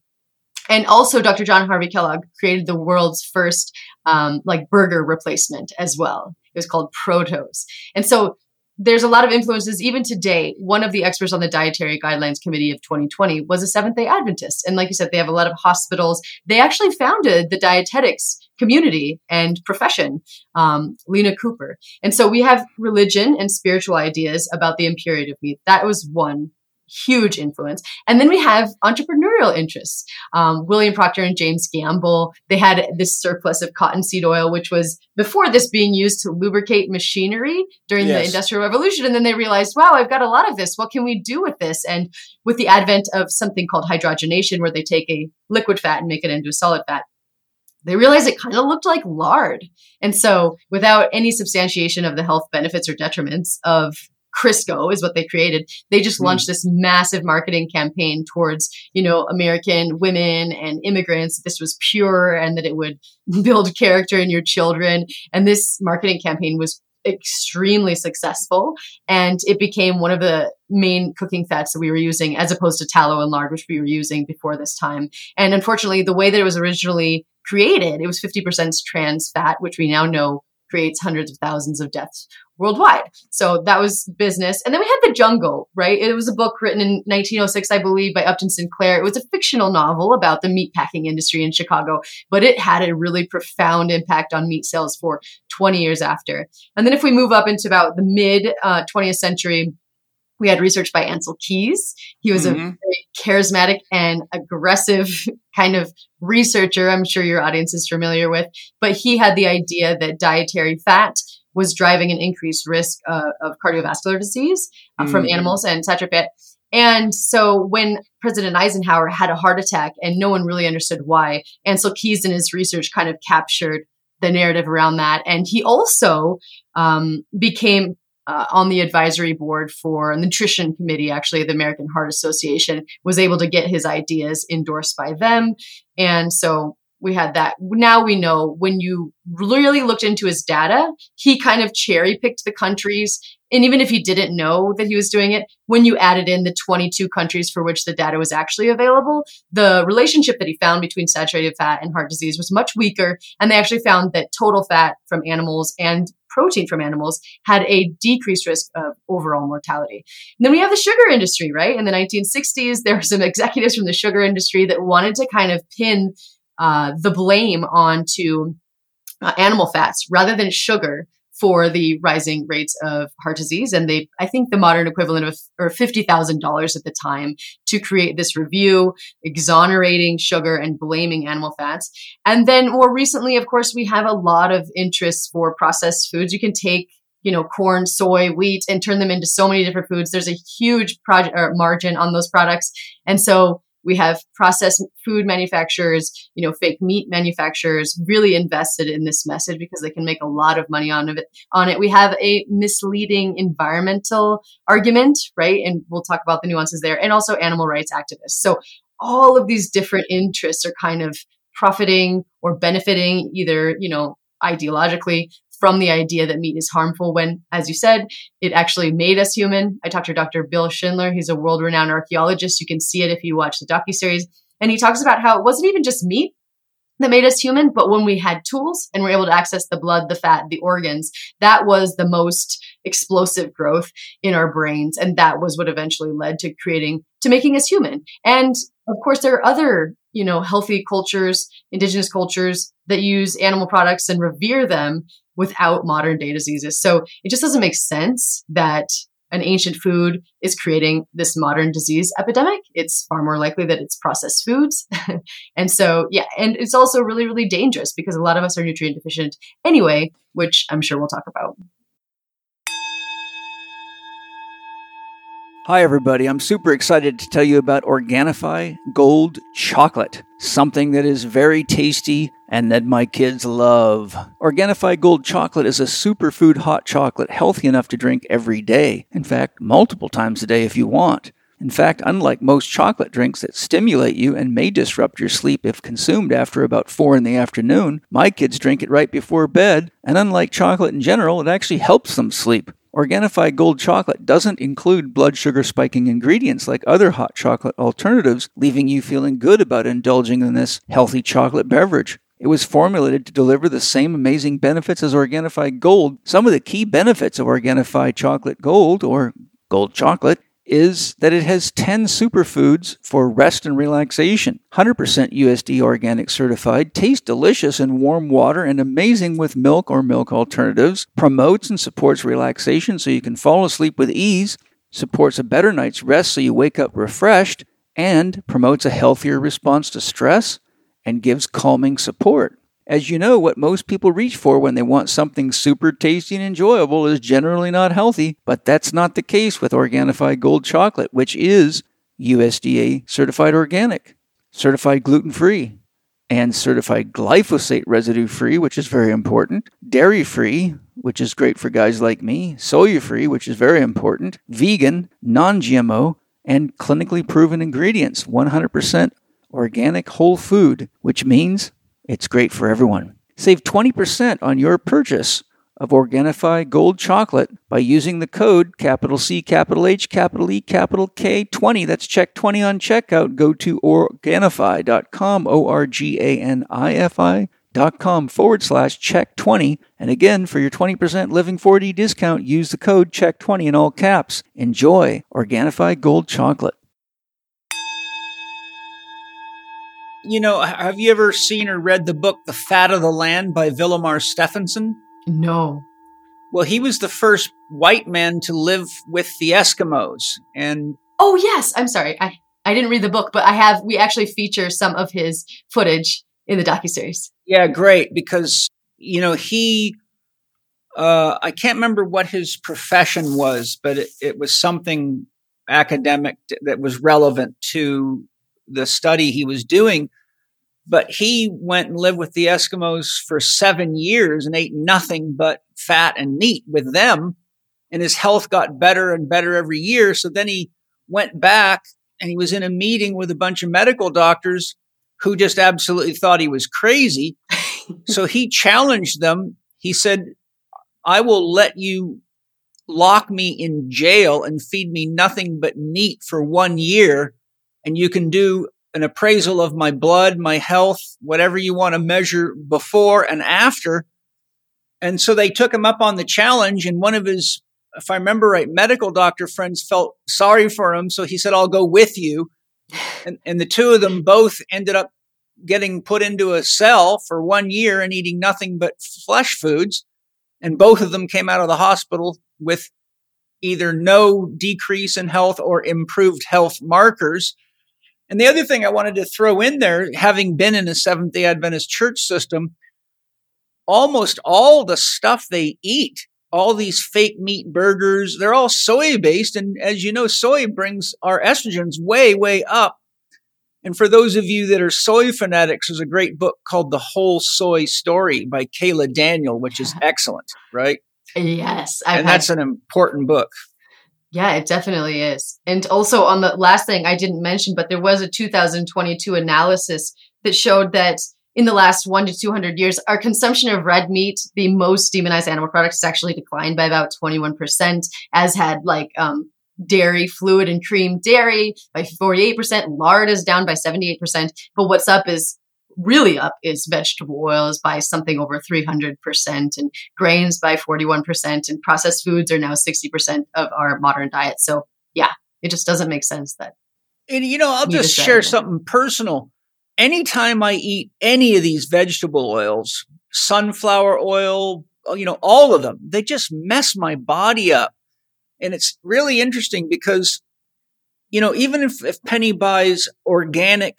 and also Dr. John Harvey Kellogg created the world's first, um, like burger replacement as well. It was called Protose. And so there's a lot of influences. Even today one of the experts on the dietary guidelines committee of 2020 was a seventh day adventist. And like you said they have a lot of hospitals. They actually founded the dietetics community and profession um, Lenna Cooper. And so we have religion and spiritual ideas about the impurity of meat. That was one huge influence. And then we have entrepreneurial interests. Um, William Procter and James Gamble, they had this surplus of cottonseed oil, which was before this being used to lubricate machinery during yes. the Industrial Revolution. And then they realized, wow, I've got a lot of this. What can we do with this? And with the advent of something called hydrogenation, where they take a liquid fat and make it into a solid fat, they realized it kind of looked like lard. And so, without any substantiation of the health benefits or detriments of Crisco is what they created. They just mm. launched this massive marketing campaign towards, you know, American women and immigrants. This was pure and that it would build character in your children. And this marketing campaign was extremely successful and it became one of the main cooking fats that we were using as opposed to tallow and lard which we were using before this time and unfortunately the way that it was originally created it was 50% trans fat which we now know creates hundreds of thousands of deaths worldwide. So that was business. And then we had The Jungle, right? It was a book written in 1906, I believe, by Upton Sinclair. It was a fictional novel about the meatpacking industry in Chicago, but it had a really profound impact on meat sales for 20 years after. And then if we move up into about the mid uh, 20th century, we had research by Ancel Keys. He was mm-hmm. a very charismatic and aggressive kind of researcher. I'm sure your audience is familiar with, but he had the idea that dietary fat was driving an increased risk uh, of cardiovascular disease uh, mm. from animals and satrapet. And so when President Eisenhower had a heart attack and no one really understood why, Ancel Keys and his research kind of captured the narrative around that. And he also um, became uh, on the advisory board for the nutrition committee, actually, the American Heart Association, was able to get his ideas endorsed by them. And so we had that. Now we know when you really looked into his data, he kind of cherry picked the countries. And even if he didn't know that he was doing it, when you added in the 22 countries for which the data was actually available, the relationship that he found between saturated fat and heart disease was much weaker. And they actually found that total fat from animals and protein from animals had a decreased risk of overall mortality. And then we have the sugar industry, right? In the 1960s, there were some executives from the sugar industry that wanted to kind of pin uh, the blame onto uh, animal fats rather than sugar for the rising rates of heart disease. And they, I think the modern equivalent of or $50,000 at the time to create this review, exonerating sugar and blaming animal fats. And then more recently, of course, we have a lot of interest for processed foods. You can take you know, corn, soy, wheat, and turn them into so many different foods. There's a huge project or margin on those products. And so we have processed food manufacturers, you know, fake meat manufacturers really invested in this message because they can make a lot of money on it. On it, we have a misleading environmental argument, right? And we'll talk about the nuances there, and also animal rights activists. So all of these different interests are kind of profiting or benefiting either, you know, ideologically from the idea that meat is harmful when, as you said, it actually made us human. I talked to Dr. Bill Schindler. He's a world renowned archaeologist. You can see it if you watch the docuseries. And he talks about how it wasn't even just meat that made us human, but when we had tools and were able to access the blood, the fat, the organs, that was the most explosive growth in our brains. And that was what eventually led to creating, to making us human. And of course, there are other, you know, healthy cultures, indigenous cultures that use animal products and revere them without modern day diseases. So it just doesn't make sense that an ancient food is creating this modern disease epidemic. It's far more likely that it's processed foods. and so, yeah, and it's also really, really dangerous because a lot of us are nutrient deficient anyway, which I'm sure we'll talk about. Hi, everybody. I'm super excited to tell you about Organifi Gold Chocolate, something that is very tasty and that my kids love. Organifi Gold Chocolate is a superfood hot chocolate healthy enough to drink every day. In fact, multiple times a day if you want. In fact, unlike most chocolate drinks that stimulate you and may disrupt your sleep if consumed after about 4 in the afternoon, my kids drink it right before bed, and unlike chocolate in general, it actually helps them sleep. Organifi Gold Chocolate doesn't include blood sugar spiking ingredients like other hot chocolate alternatives, leaving you feeling good about indulging in this healthy chocolate beverage. It was formulated to deliver the same amazing benefits as Organifi Gold. Some of the key benefits of Organifi Chocolate Gold, or Gold Chocolate, is that it has 10 superfoods for rest and relaxation. 100% USD organic certified, tastes delicious in warm water and amazing with milk or milk alternatives, promotes and supports relaxation so you can fall asleep with ease supports a better night's rest so you wake up refreshed, and promotes a healthier response to stress and gives calming support. As you know, what most people reach for when they want something super tasty and enjoyable is generally not healthy, but that's not the case with Organifi Gold Chocolate, which is USDA certified organic, certified gluten free, and certified glyphosate residue free, which is very important, dairy free, which is great for guys like me, soya free, which is very important, vegan, non GMO, and clinically proven ingredients 100% organic whole food, which means it's great for everyone. Save 20% on your purchase of Organifi Gold Chocolate by using the code capital C, capital H, capital E, capital K 20. That's CHEK 20 on checkout. Go to Organifi.com, O R G A N I F I. Dot com forward slash CHEK 20. And again, for your 20% Living 4D discount, use the code CHEK 20 in all caps. Enjoy Organifi Gold Chocolate. You know, have you ever seen or read the book The Fat of the Land by Vilhjalmur Stefansson? No. Well, he was the first white man to live with the Eskimos. And Oh yes, I'm sorry. I I didn't read the book, but I have. We actually feature some of his footage in the docuseries. yeah, great, because, you know, he, uh, I can't remember what his profession was, but it, it was something academic that was relevant to the study he was doing. But he went and lived with the Eskimos for seven years and ate nothing but fat and meat with them. And his health got better and better every year. So then he went back and he was in a meeting with a bunch of medical doctors who just absolutely thought he was crazy. so he challenged them. He said, I will let you lock me in jail and feed me nothing but meat for one year. And you can do an appraisal of my blood, my health, whatever you want to measure before and after. And so they took him up on the challenge. And one of his, if I remember right, medical doctor friends felt sorry for him. So he said, I'll go with you. And, and the two of them both ended up getting put into a cell for one year and eating nothing but flesh foods. And both of them came out of the hospital with either no decrease in health or improved health markers. And the other thing I wanted to throw in there, having been in a Seventh day Adventist church system, almost all the stuff they eat, all these fake meat burgers, they're all soy based. And as you know, soy brings our estrogens way, way up. And for those of you that are soy fanatics, there's a great book called The Whole Soy Story by Kaayla Daniel, which is excellent, right? Yes, I've and that's an important book. Yeah, it definitely is. And also on the last thing I didn't mention, but there was a 2022 analysis that showed that in the last one to 200 years, our consumption of red meat, the most demonized animal products, has actually declined by about 21%, as had like um, dairy, fluid and cream dairy by 48%. Lard is down by 78%. But what's up is really up is vegetable oils by something over 300% and grains by 41% and processed foods are now 60% of our modern diet. So yeah, it just doesn't make sense that And you know, I'll just share something personal. Anytime I eat any of these vegetable oils, sunflower oil, uh, you know, all of them, they just mess my body up. And it's really interesting because, you know, even if, if Penny buys organic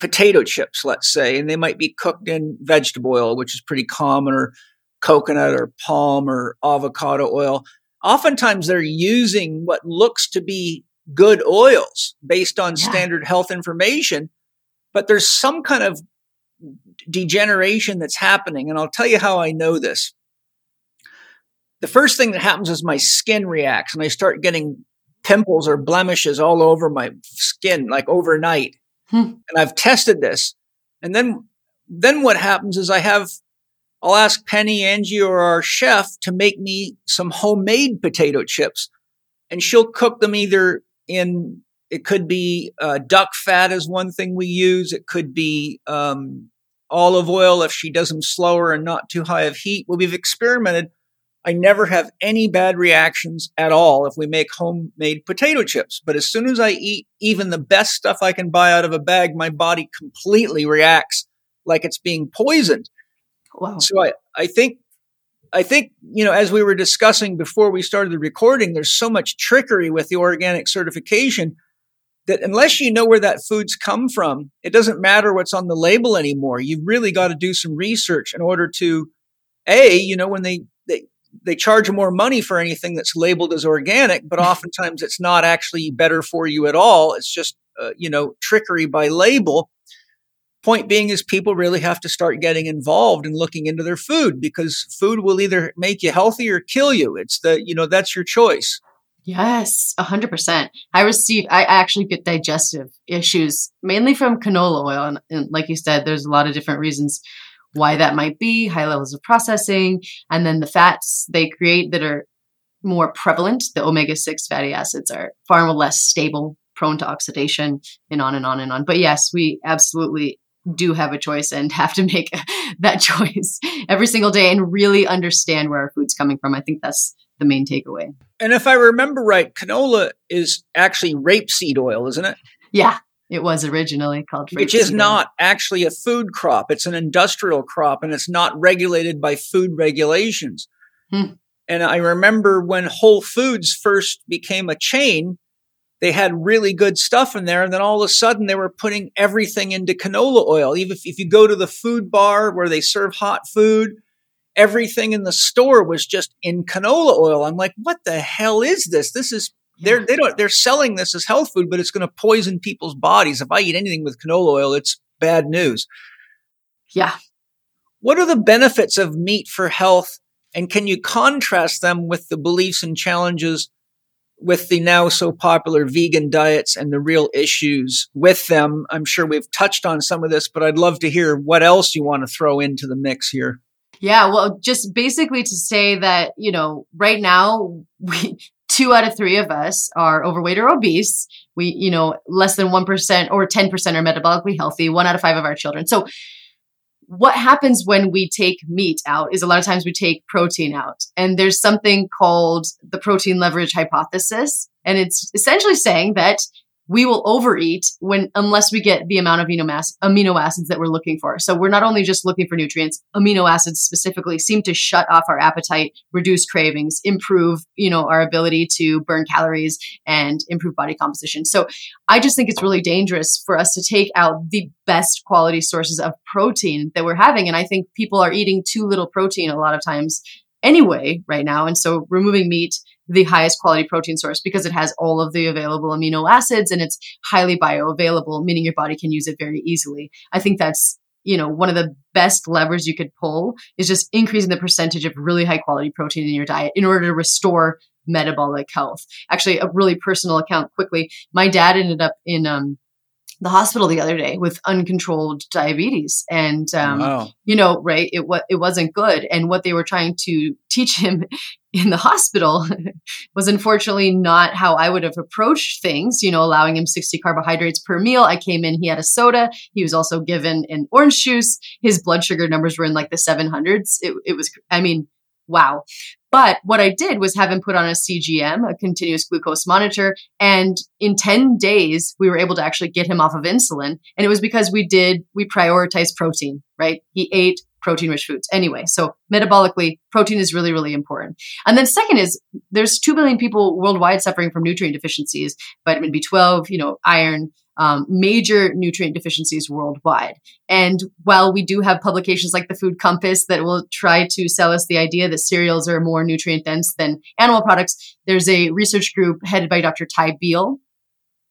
potato chips, let's say, and they might be cooked in vegetable oil, which is pretty common, or coconut or palm or avocado oil, oftentimes they're using what looks to be good oils based on Yeah. standard health information, but there's some kind of degeneration that's happening. And I'll tell you how I know this. The first thing that happens is my skin reacts and I start getting pimples or blemishes all over my skin, like overnight. Hmm. And I've tested this. And then, then what happens is I have, I'll ask Penny, Angie, or our chef to make me some homemade potato chips and she'll cook them either in it could be uh, duck fat is one thing we use it could be um, olive oil if she does them slower and not too high of heat well we've experimented i never have any bad reactions at all if we make homemade potato chips but as soon as i eat even the best stuff i can buy out of a bag my body completely reacts like it's being poisoned wow. so I, I think I think, you know, as we were discussing before we started the recording, there's so much trickery with the organic certification that unless you know where that food's come from, it doesn't matter what's on the label anymore. You've really got to do some research in order to, A, you know, when they, they, charge more money for anything that's labeled as organic, but oftentimes it's not actually better for you at all. It's just, uh, you know, trickery by label. Point being is people really have to start getting involved and looking into their food because food will either make you healthy or kill you. It's the, you know, that's your choice. Yes, 100%. I receive, I actually get digestive issues mainly from canola oil. And, and, like you said, there's a lot of different reasons why that might be high levels of processing. And then the fats they create that are more prevalent, the omega 6 fatty acids are far less stable, prone to oxidation, and on and on and on. But yes, we absolutely do have a choice and have to make that choice every single day and really understand where our food's coming from. I think that's the main takeaway. And if I remember right, canola is actually rapeseed oil, isn't it? Yeah, it was originally called Which is not actually a food crop. It's an industrial crop and it's not regulated by food regulations. Hmm. And I remember when Whole Foods first became a chain, they had really good stuff in there. And then all of a sudden they were putting everything into canola oil. Even if, if you go to the food bar where they serve hot food, everything in the store was just in canola oil. I'm like, what the hell is this? This is they're they don't they're selling this as health food, but it's going to poison people's bodies. If I eat anything with canola oil, it's bad news. Yeah. What are the benefits of meat for health? And can you contrast them with the beliefs and challenges with the now so popular vegan diets and the real issues with them. I'm sure we've touched on some of this, but I'd love to hear what else you want to throw into the mix here. Yeah, well, just basically to say that, you know, right now, we, two out of three of us are overweight or obese. We, you know, less than 1% or 10% are metabolically healthy, one out of five of our children. So, what happens when we take meat out is a lot of times we take protein out. And there's something called the protein leverage hypothesis. And it's essentially saying that we will overeat when unless we get the amount of amino, mass, amino acids that we're looking for. So we're not only just looking for nutrients, amino acids specifically seem to shut off our appetite, reduce cravings, improve, you know, our ability to burn calories and improve body composition. So I just think it's really dangerous for us to take out the best quality sources of protein that we're having and I think people are eating too little protein a lot of times anyway right now and so removing meat the highest quality protein source because it has all of the available amino acids and it's highly bioavailable, meaning your body can use it very easily. I think that's you know one of the best levers you could pull is just increasing the percentage of really high quality protein in your diet in order to restore metabolic health actually a really personal account quickly my dad ended up in um, the hospital the other day with uncontrolled diabetes and um, wow. you know right it what it wasn't good and what they were trying to teach him in the hospital was unfortunately not how I would have approached things, you know, allowing him 60 carbohydrates per meal. I came in, he had a soda. He was also given an orange juice. His blood sugar numbers were in like the 700s. It, it was, I mean, wow. But what I did was have him put on a CGM, a continuous glucose monitor. And in 10 days, we were able to actually get him off of insulin. And it was because we did, we prioritized protein, right? He ate protein rich foods. Anyway, so metabolically, protein is really, really important. And then second is there's 2 billion people worldwide suffering from nutrient deficiencies, vitamin B12, you know, iron, um, major nutrient deficiencies worldwide. And while we do have publications like the Food Compass that will try to sell us the idea that cereals are more nutrient dense than animal products, there's a research group headed by Dr. Ty Beal.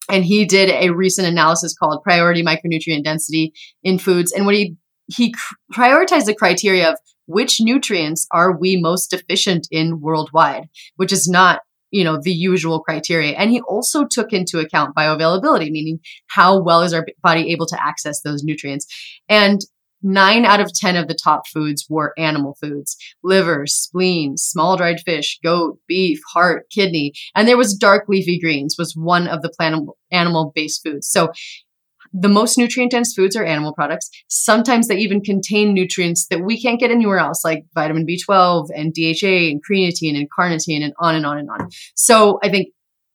And he did a recent analysis called Priority Micronutrient Density in Foods. And what he he prioritized the criteria of which nutrients are we most deficient in worldwide, which is not you know the usual criteria and he also took into account bioavailability meaning how well is our body able to access those nutrients and Nine out of 10 of the top foods were animal foods liver, spleen, small dried fish, goat, beef, heart, kidney. And there was dark leafy greens was one of the plant animal based foods. So the most nutrient dense foods are animal products. Sometimes they even contain nutrients that we can't get anywhere else, like vitamin B12 and DHA and creatine and carnitine and on and on and on. So I think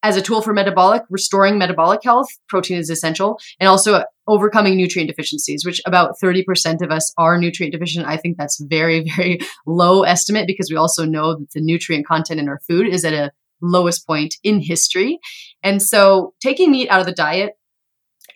as a tool for metabolic, restoring metabolic health, protein is essential, and also overcoming nutrient deficiencies, which about 30% of us are nutrient deficient. I think that's very, very low estimate because we also know that the nutrient content in our food is at a lowest point in history. And so taking meat out of the diet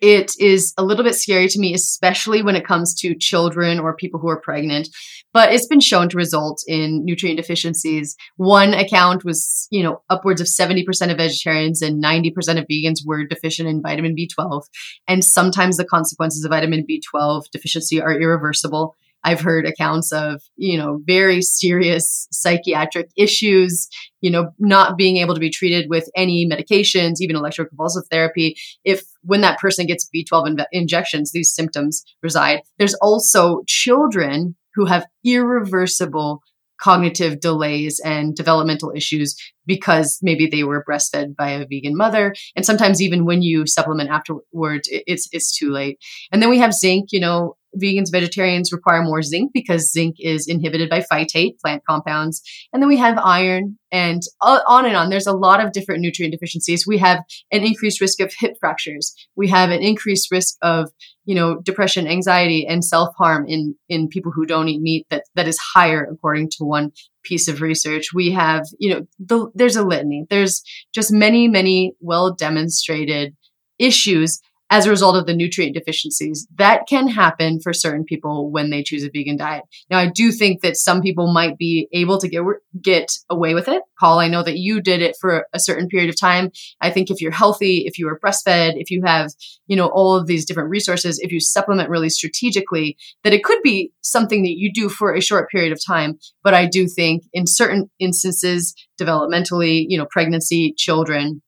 it is a little bit scary to me, especially when it comes to children or people who are pregnant. But it's been shown to result in nutrient deficiencies. One account was, you know, upwards of 70% of vegetarians and 90% of vegans were deficient in vitamin B12. And sometimes the consequences of vitamin B12 deficiency are irreversible. I've heard accounts of, you know, very serious psychiatric issues, you know, not being able to be treated with any medications, even electroconvulsive therapy. If when that person gets B12 in- injections, these symptoms reside. There's also children who have irreversible cognitive delays and developmental issues because maybe they were breastfed by a vegan mother and sometimes even when you supplement afterwards it's it's too late and then we have zinc you know vegans, vegetarians require more zinc because zinc is inhibited by phytate, plant compounds. And then we have iron and uh, on and on. There's a lot of different nutrient deficiencies. We have an increased risk of hip fractures. We have an increased risk of, you know, depression, anxiety, and self-harm in, in people who don't eat meat that, that is higher according to one piece of research. We have, you know, the, there's a litany. There's just many, many well demonstrated issues as a result of the nutrient deficiencies. That can happen for certain people when they choose a vegan diet. Now, I do think that some people might be able to get get away with it. Paul, I know that you did it for a certain period of time. I think if you're healthy, if you are breastfed, if you have, you know, all of these different resources, if you supplement really strategically, that it could be something that you do for a short period of time. But I do think in certain instances, developmentally, you know, pregnancy, children,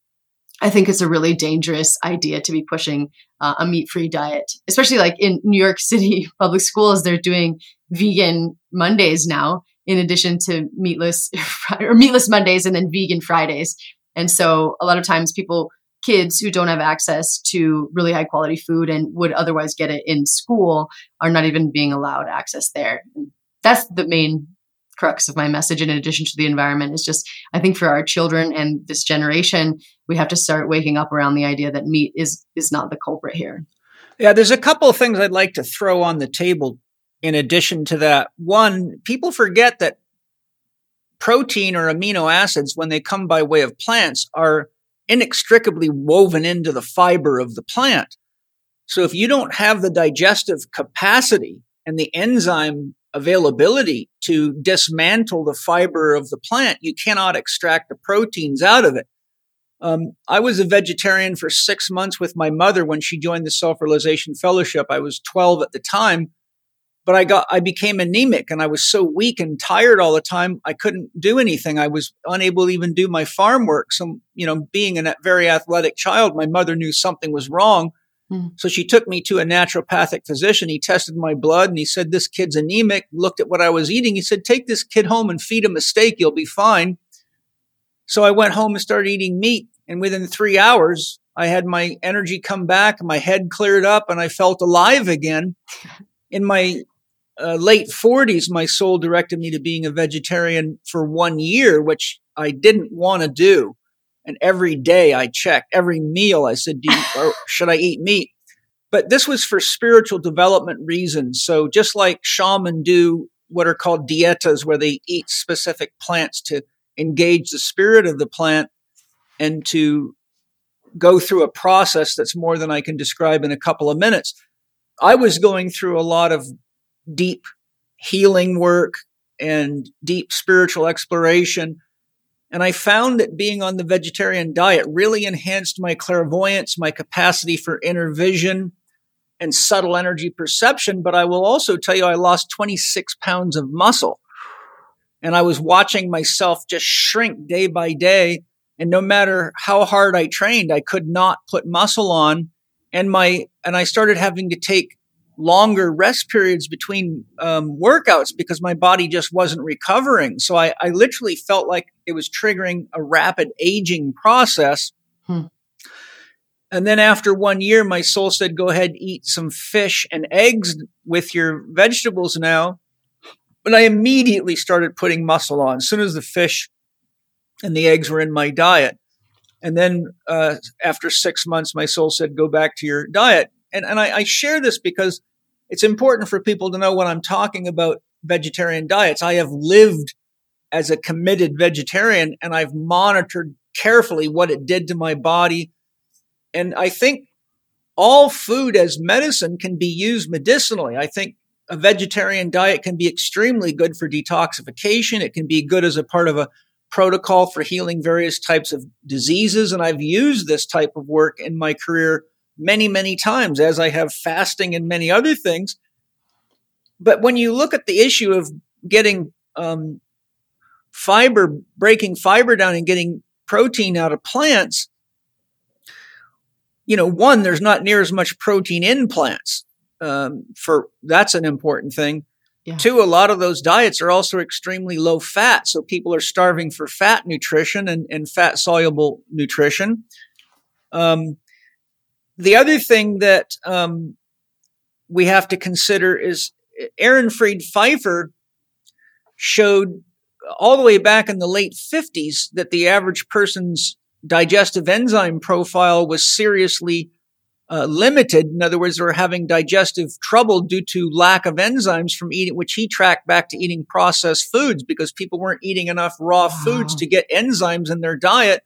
I think it's a really dangerous idea to be pushing uh, a meat free diet, especially like in New York City public schools. They're doing vegan Mondays now, in addition to meatless or meatless Mondays and then vegan Fridays. And so a lot of times people, kids who don't have access to really high quality food and would otherwise get it in school are not even being allowed access there. That's the main crux of my message in addition to the environment is just i think for our children and this generation we have to start waking up around the idea that meat is is not the culprit here. Yeah there's a couple of things i'd like to throw on the table in addition to that. One people forget that protein or amino acids when they come by way of plants are inextricably woven into the fiber of the plant. So if you don't have the digestive capacity and the enzyme availability to dismantle the fiber of the plant, you cannot extract the proteins out of it. Um, I was a vegetarian for six months with my mother when she joined the Self Realization Fellowship. I was 12 at the time, but I got I became anemic and I was so weak and tired all the time. I couldn't do anything. I was unable to even do my farm work. So, you know, being a very athletic child, my mother knew something was wrong. Hmm. So she took me to a naturopathic physician. He tested my blood and he said, This kid's anemic. Looked at what I was eating. He said, Take this kid home and feed him a steak. You'll be fine. So I went home and started eating meat. And within three hours, I had my energy come back, my head cleared up, and I felt alive again. In my uh, late 40s, my soul directed me to being a vegetarian for one year, which I didn't want to do. And every day I checked, every meal I said, Do you, should I eat meat? But this was for spiritual development reasons. So just like shaman do what are called dietas, where they eat specific plants to engage the spirit of the plant and to go through a process that's more than I can describe in a couple of minutes. I was going through a lot of deep healing work and deep spiritual exploration and I found that being on the vegetarian diet really enhanced my clairvoyance, my capacity for inner vision and subtle energy perception. But I will also tell you, I lost 26 pounds of muscle. And I was watching myself just shrink day by day. And no matter how hard I trained, I could not put muscle on. And my, and I started having to take longer rest periods between um, workouts because my body just wasn't recovering. So I, I, literally felt like it was triggering a rapid aging process. Hmm. And then after one year, my soul said, go ahead, eat some fish and eggs with your vegetables now. But I immediately started putting muscle on as soon as the fish and the eggs were in my diet. And then uh, after six months, my soul said, go back to your diet. And, and I, I share this because it's important for people to know when I'm talking about vegetarian diets. I have lived as a committed vegetarian and I've monitored carefully what it did to my body. And I think all food as medicine can be used medicinally. I think a vegetarian diet can be extremely good for detoxification. It can be good as a part of a protocol for healing various types of diseases. And I've used this type of work in my career many, many times, as I have fasting and many other things. But when you look at the issue of getting um, fiber, breaking fiber down and getting protein out of plants, you know, one, there's not near as much protein in plants. Um, for that's an important thing. Yeah. Two, a lot of those diets are also extremely low fat. So people are starving for fat nutrition and, and fat soluble nutrition. Um, the other thing that um, we have to consider is Ehrenfried Pfeiffer showed all the way back in the late 50s that the average person's digestive enzyme profile was seriously uh, limited. In other words, they were having digestive trouble due to lack of enzymes from eating, which he tracked back to eating processed foods because people weren't eating enough raw wow. foods to get enzymes in their diet.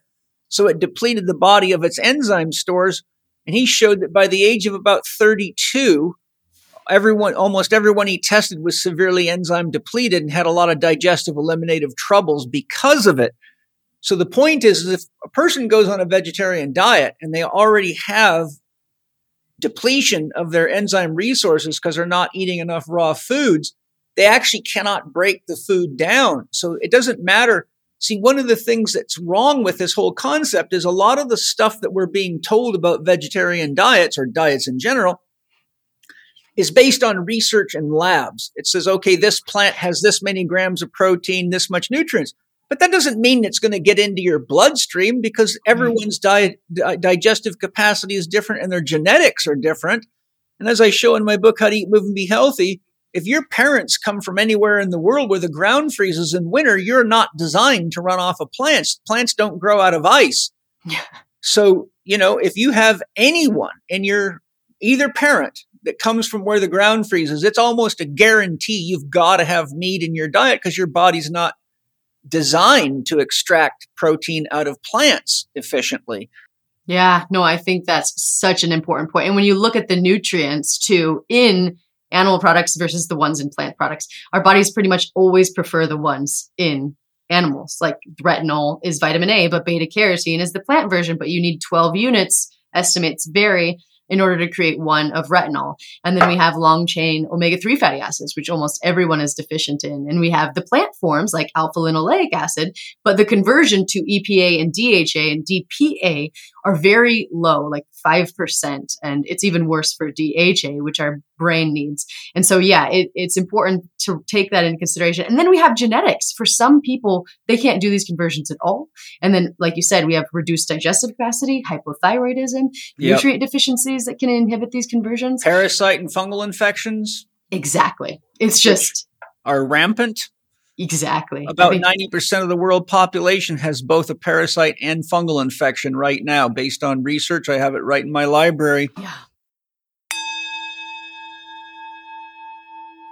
So it depleted the body of its enzyme stores. And he showed that by the age of about 32, everyone, almost everyone he tested was severely enzyme depleted and had a lot of digestive eliminative troubles because of it. So the point is, if a person goes on a vegetarian diet and they already have depletion of their enzyme resources because they're not eating enough raw foods, they actually cannot break the food down. So it doesn't matter. See, one of the things that's wrong with this whole concept is a lot of the stuff that we're being told about vegetarian diets or diets in general is based on research and labs. It says, okay, this plant has this many grams of protein, this much nutrients. But that doesn't mean it's going to get into your bloodstream because hmm. everyone's di- digestive capacity is different and their genetics are different. And as I show in my book, How to Eat, Move, and Be Healthy, if your parents come from anywhere in the world where the ground freezes in winter, you're not designed to run off of plants. Plants don't grow out of ice. Yeah. So, you know, if you have anyone in your either parent that comes from where the ground freezes, it's almost a guarantee you've got to have meat in your diet because your body's not designed to extract protein out of plants efficiently. Yeah, no, I think that's such an important point. And when you look at the nutrients too in animal products versus the ones in plant products, our bodies pretty much always prefer the ones in animals. Like retinol is vitamin A, but beta carotene is the plant version, but you need 12 units. Estimates vary in order to create one of retinol. And then we have long chain omega 3 fatty acids, which almost everyone is deficient in. And we have the plant forms like alpha linoleic acid, but the conversion to EPA and DHA and DPA are very low, like 5%. And it's even worse for DHA, which our brain needs. And so, yeah, it, it's important to take that into consideration. And then we have genetics. For some people, they can't do these conversions at all. And then, like you said, we have reduced digestive capacity, hypothyroidism, yep. nutrient deficiencies that can inhibit these conversions, parasite and fungal infections. Exactly. It's just are rampant. Exactly. About ninety percent of the world population has both a parasite and fungal infection right now, based on research. I have it right in my library. Yeah.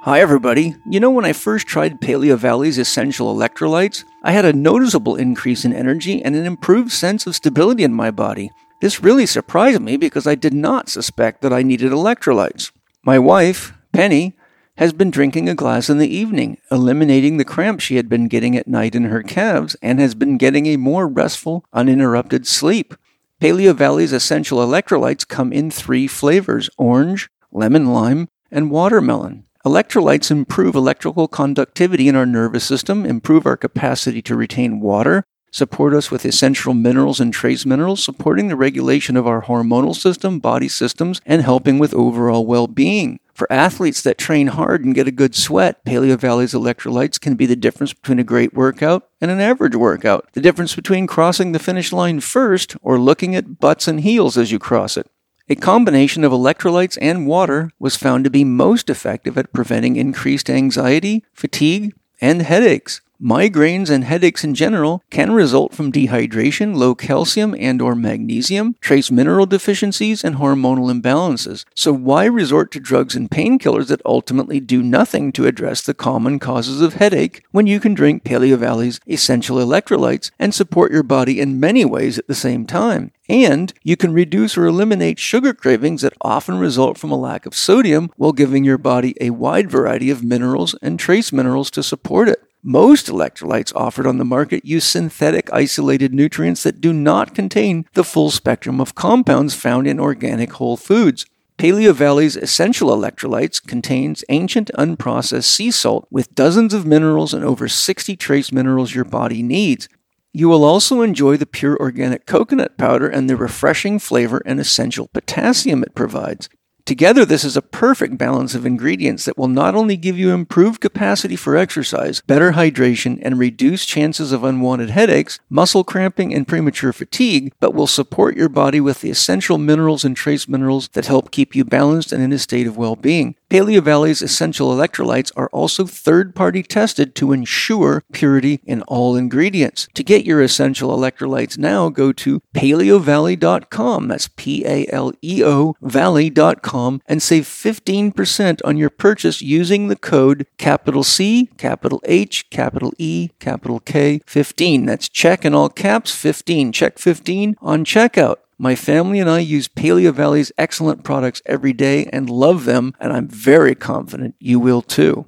Hi, everybody. You know, when I first tried Paleo Valley's essential electrolytes, I had a noticeable increase in energy and an improved sense of stability in my body. This really surprised me because I did not suspect that I needed electrolytes. My wife, Penny, has been drinking a glass in the evening, eliminating the cramps she had been getting at night in her calves, and has been getting a more restful, uninterrupted sleep. Paleo Valley's essential electrolytes come in three flavors orange, lemon lime, and watermelon. Electrolytes improve electrical conductivity in our nervous system, improve our capacity to retain water, support us with essential minerals and trace minerals, supporting the regulation of our hormonal system, body systems, and helping with overall well being. For athletes that train hard and get a good sweat, Paleo Valley's electrolytes can be the difference between a great workout and an average workout, the difference between crossing the finish line first or looking at butts and heels as you cross it. A combination of electrolytes and water was found to be most effective at preventing increased anxiety, fatigue, and headaches. Migraines and headaches in general can result from dehydration, low calcium and or magnesium, trace mineral deficiencies, and hormonal imbalances. So why resort to drugs and painkillers that ultimately do nothing to address the common causes of headache when you can drink Paleo Valley's essential electrolytes and support your body in many ways at the same time? And you can reduce or eliminate sugar cravings that often result from a lack of sodium while giving your body a wide variety of minerals and trace minerals to support it. Most electrolytes offered on the market use synthetic isolated nutrients that do not contain the full spectrum of compounds found in organic whole foods. Paleo Valley's essential electrolytes contains ancient unprocessed sea salt with dozens of minerals and over 60 trace minerals your body needs. You will also enjoy the pure organic coconut powder and the refreshing flavor and essential potassium it provides. Together, this is a perfect balance of ingredients that will not only give you improved capacity for exercise, better hydration, and reduce chances of unwanted headaches, muscle cramping, and premature fatigue, but will support your body with the essential minerals and trace minerals that help keep you balanced and in a state of well being. Paleo Valley's essential electrolytes are also third party tested to ensure purity in all ingredients. To get your essential electrolytes now, go to paleovalley.com. That's P A L E O valley.com and save 15% on your purchase using the code capital C, capital H, capital E, capital K 15. That's check in all caps 15. Check 15 on checkout. My family and I use Paleo Valley's excellent products every day and love them, and I'm very confident you will too.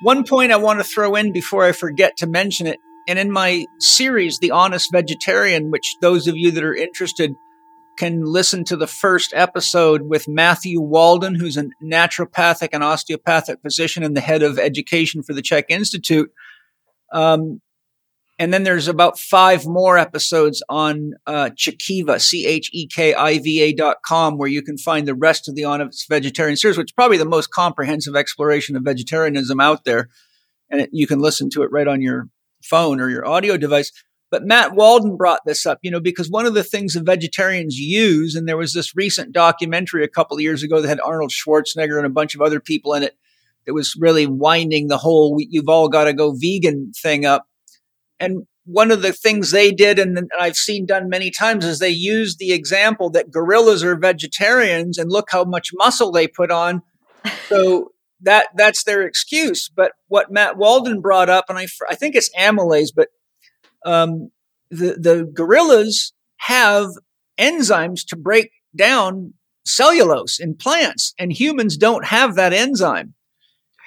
One point I want to throw in before I forget to mention it, and in my series, The Honest Vegetarian, which those of you that are interested can listen to the first episode with Matthew Wallden, who's a naturopathic and osteopathic physician and the head of education for the CHEK Institute. Um, and then there's about five more episodes on uh, Chekiva, C H E K I V A dot com, where you can find the rest of the Honest Vegetarian series, which is probably the most comprehensive exploration of vegetarianism out there. And it, you can listen to it right on your phone or your audio device. But Matt Wallden brought this up, you know, because one of the things that vegetarians use, and there was this recent documentary a couple of years ago that had Arnold Schwarzenegger and a bunch of other people in it that was really winding the whole you've all got to go vegan thing up and one of the things they did, and I've seen done many times, is they used the example that gorillas are vegetarians and look how much muscle they put on. So that that's their excuse. But what Matt Wallden brought up, and I, I think it's amylase, but um, the the gorillas have enzymes to break down cellulose in plants, and humans don't have that enzyme.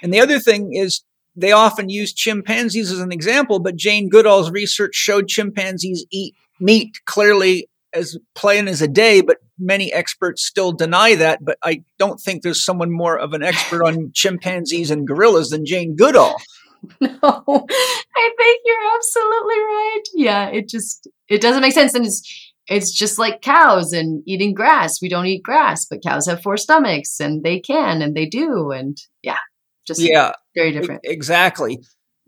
And the other thing is they often use chimpanzees as an example, but Jane Goodall's research showed chimpanzees eat meat clearly as plain as a day, but many experts still deny that. But I don't think there's someone more of an expert on chimpanzees and gorillas than Jane Goodall. No, I think you're absolutely right. Yeah, it just it doesn't make sense, and it's it's just like cows and eating grass. We don't eat grass, but cows have four stomachs, and they can, and they do, and yeah, just yeah, very different. Exactly.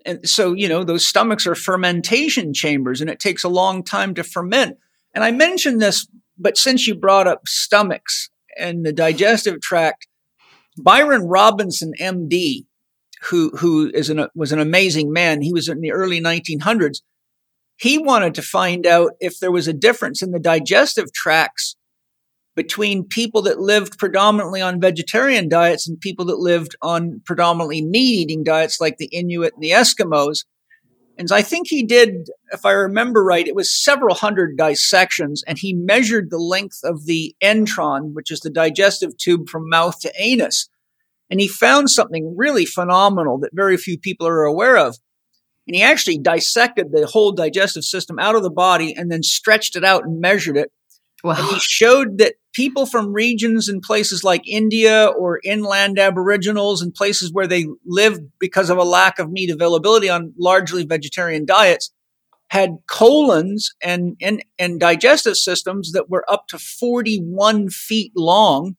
And so, you know, those stomachs are fermentation chambers and it takes a long time to ferment. And I mentioned this, but since you brought up stomachs and the digestive tract, Byron Robinson, MD, who who is an, was an amazing man. He was in the early 1900s. He wanted to find out if there was a difference in the digestive tracts between people that lived predominantly on vegetarian diets and people that lived on predominantly meat eating diets like the Inuit and the Eskimos. And I think he did, if I remember right, it was several hundred dissections and he measured the length of the enteron, which is the digestive tube from mouth to anus. And he found something really phenomenal that very few people are aware of. And he actually dissected the whole digestive system out of the body and then stretched it out and measured it. Wow. And he showed that people from regions and places like India or inland aboriginals and places where they lived because of a lack of meat availability on largely vegetarian diets had colons and, and, and digestive systems that were up to 41 feet long.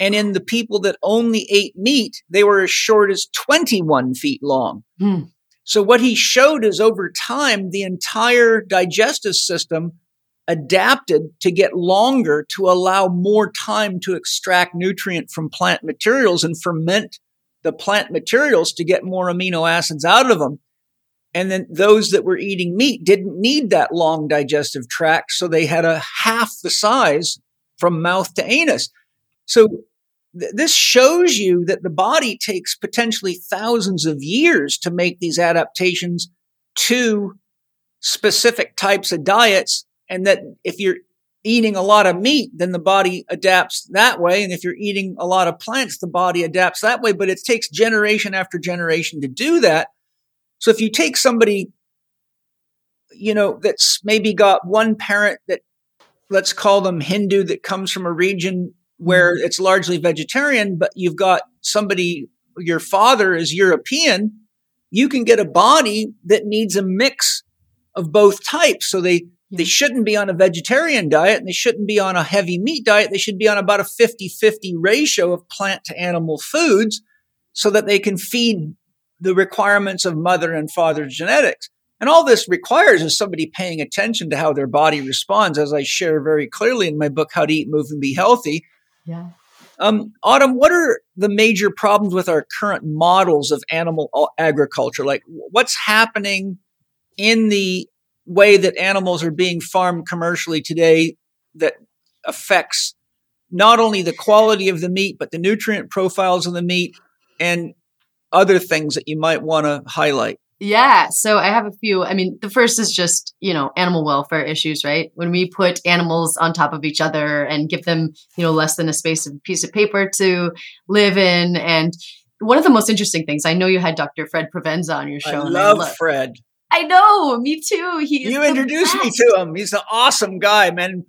And in the people that only ate meat, they were as short as 21 feet long. Hmm. So what he showed is over time, the entire digestive system adapted to get longer to allow more time to extract nutrient from plant materials and ferment the plant materials to get more amino acids out of them. And then those that were eating meat didn't need that long digestive tract. So they had a half the size from mouth to anus. So th- this shows you that the body takes potentially thousands of years to make these adaptations to specific types of diets. And that if you're eating a lot of meat, then the body adapts that way. And if you're eating a lot of plants, the body adapts that way. But it takes generation after generation to do that. So if you take somebody, you know, that's maybe got one parent that let's call them Hindu that comes from a region where mm-hmm. it's largely vegetarian, but you've got somebody, your father is European, you can get a body that needs a mix of both types. So they, yeah. they shouldn't be on a vegetarian diet and they shouldn't be on a heavy meat diet. They should be on about a 50 50 ratio of plant to animal foods so that they can feed the requirements of mother and father genetics. And all this requires is somebody paying attention to how their body responds, as I share very clearly in my book, How to Eat, Move, and Be Healthy. Yeah. Um, Autumn, what are the major problems with our current models of animal agriculture? Like, what's happening in the way that animals are being farmed commercially today that affects not only the quality of the meat, but the nutrient profiles of the meat and other things that you might want to highlight? Yeah. So I have a few. I mean, the first is just, you know, animal welfare issues, right? When we put animals on top of each other and give them, you know, less than a space of a piece of paper to live in. And one of the most interesting things, I know you had Dr. Fred Provenza on your show. I love I Fred. I know, me too. He You introduced best. me to him. He's an awesome guy, man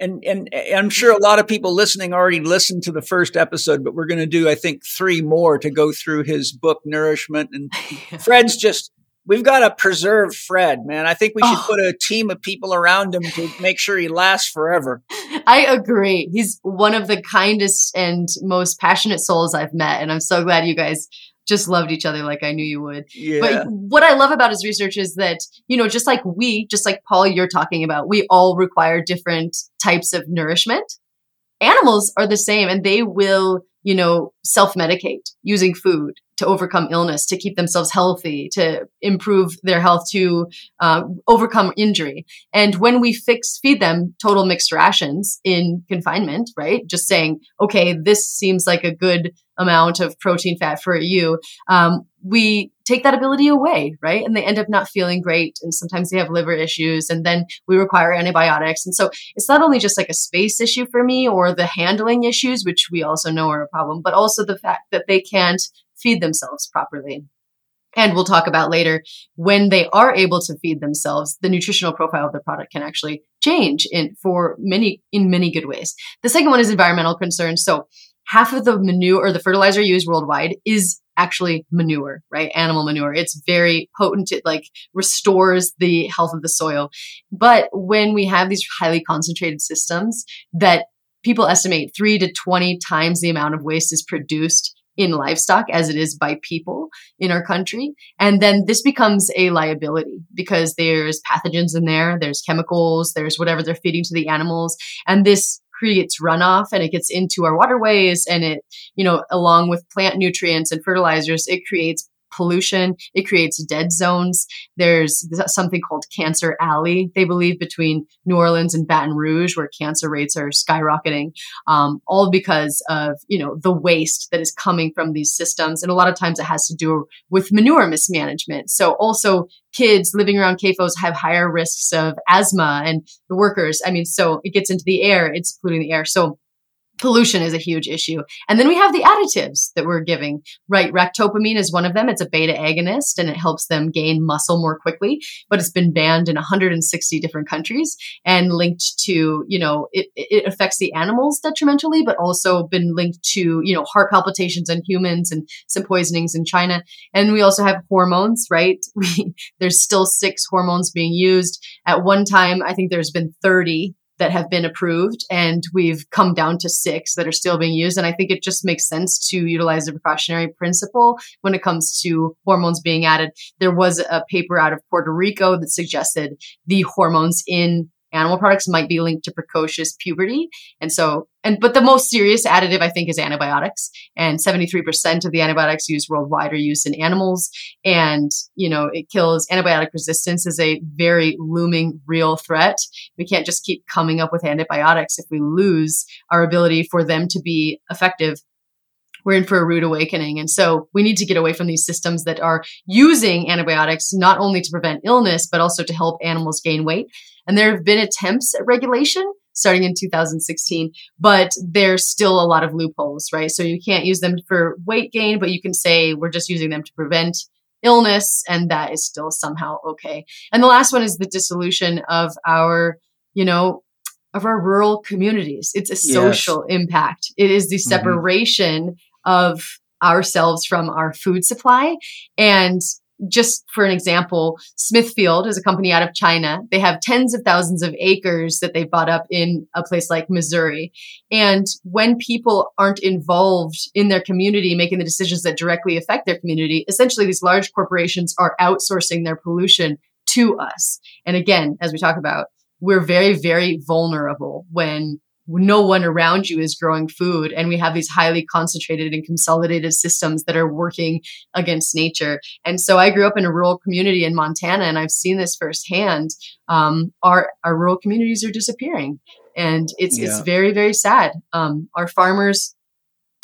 and and I'm sure a lot of people listening already listened to the first episode, but we're going to do I think three more to go through his book Nourishment. And Fred's just we've got to preserve Fred, man. I think we should oh. put a team of people around him to make sure he lasts forever. I agree. He's one of the kindest and most passionate souls I've met, and I'm so glad you guys just loved each other like I knew you would. Yeah. But what I love about his research is that, you know, just like we, just like Paul, you're talking about, we all require different types of nourishment. Animals are the same and they will, you know, self medicate using food to overcome illness, to keep themselves healthy, to improve their health, to uh, overcome injury. And when we fix, feed them total mixed rations in confinement, right? Just saying, okay, this seems like a good amount of protein fat for you, um, we take that ability away, right? And they end up not feeling great. And sometimes they have liver issues. And then we require antibiotics. And so it's not only just like a space issue for me or the handling issues, which we also know are a problem, but also the fact that they can't feed themselves properly. And we'll talk about later when they are able to feed themselves, the nutritional profile of the product can actually change in for many in many good ways. The second one is environmental concerns. So half of the manure or the fertilizer used worldwide is actually manure, right? Animal manure. It's very potent. It like restores the health of the soil. But when we have these highly concentrated systems that people estimate three to 20 times the amount of waste is produced in livestock as it is by people in our country. And then this becomes a liability because there's pathogens in there, there's chemicals, there's whatever they're feeding to the animals. And this creates runoff and it gets into our waterways and it, you know, along with plant nutrients and fertilizers, it creates pollution. It creates dead zones. There's something called Cancer Alley, they believe, between New Orleans and Baton Rouge, where cancer rates are skyrocketing, um, all because of you know the waste that is coming from these systems. And a lot of times it has to do with manure mismanagement. So also kids living around CAFOs have higher risks of asthma and the workers. I mean, so it gets into the air, it's polluting the air. So pollution is a huge issue. And then we have the additives that we're giving, right? Ractopamine is one of them. It's a beta agonist and it helps them gain muscle more quickly, but it's been banned in 160 different countries and linked to, you know, it, it affects the animals detrimentally, but also been linked to, you know, heart palpitations in humans and some poisonings in China. And we also have hormones, right? We, there's still six hormones being used. At one time, I think there's been 30 that have been approved and we've come down to six that are still being used. And I think it just makes sense to utilize the precautionary principle when it comes to hormones being added. There was a paper out of Puerto Rico that suggested the hormones in animal products might be linked to precocious puberty. And so, and, but the most serious additive, I think, is antibiotics. And 73% of the antibiotics used worldwide are used in animals. And, you know, it kills antibiotic resistance is a very looming real threat. We can't just keep coming up with antibiotics if we lose our ability for them to be effective we're in for a rude awakening. And so we need to get away from these systems that are using antibiotics not only to prevent illness, but also to help animals gain weight. And there have been attempts at regulation starting in 2016, but there's still a lot of loopholes, right? So you can't use them for weight gain, but you can say we're just using them to prevent illness, and that is still somehow okay. And the last one is the dissolution of our, you know, of our rural communities. It's a social yes. impact. It is the mm-hmm. separation mm-hmm of ourselves from our food supply. And just for an example, Smithfield is a company out of China. They have tens of thousands of acres that they've bought up in a place like Missouri. And when people aren't involved in their community, making the decisions that directly affect their community, essentially these large corporations are outsourcing their pollution to us. And again, as we talk about, we're very, very vulnerable when no one around you is growing food. And we have these highly concentrated and consolidated systems that are working against nature. And so i grew up in a rural community in montana and i've seen this firsthand. Um, our our rural communities are disappearing. And it's yeah. it's very very sad. Um, our farmers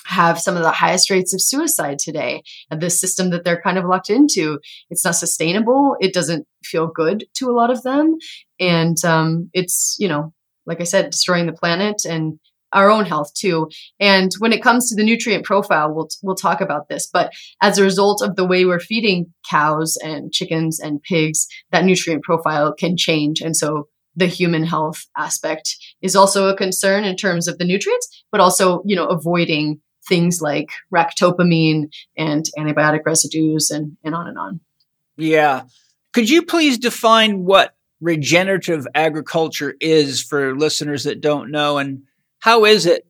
have some of the highest rates of suicide today. And the system that they're kind of locked into it's not sustainable. It doesn't feel good to a lot of them. And um, it's you know like I said, destroying the planet and our own health too. And when it comes to the nutrient profile, we'll we'll talk about this. But as a result of the way we're feeding cows and chickens and pigs, that nutrient profile can change. And so the human health aspect is also a concern in terms of the nutrients, but also, you know, avoiding things like ractopamine and antibiotic residues and, and on and on. Yeah. Could you please define what regenerative agriculture is for listeners that don't know, and how is it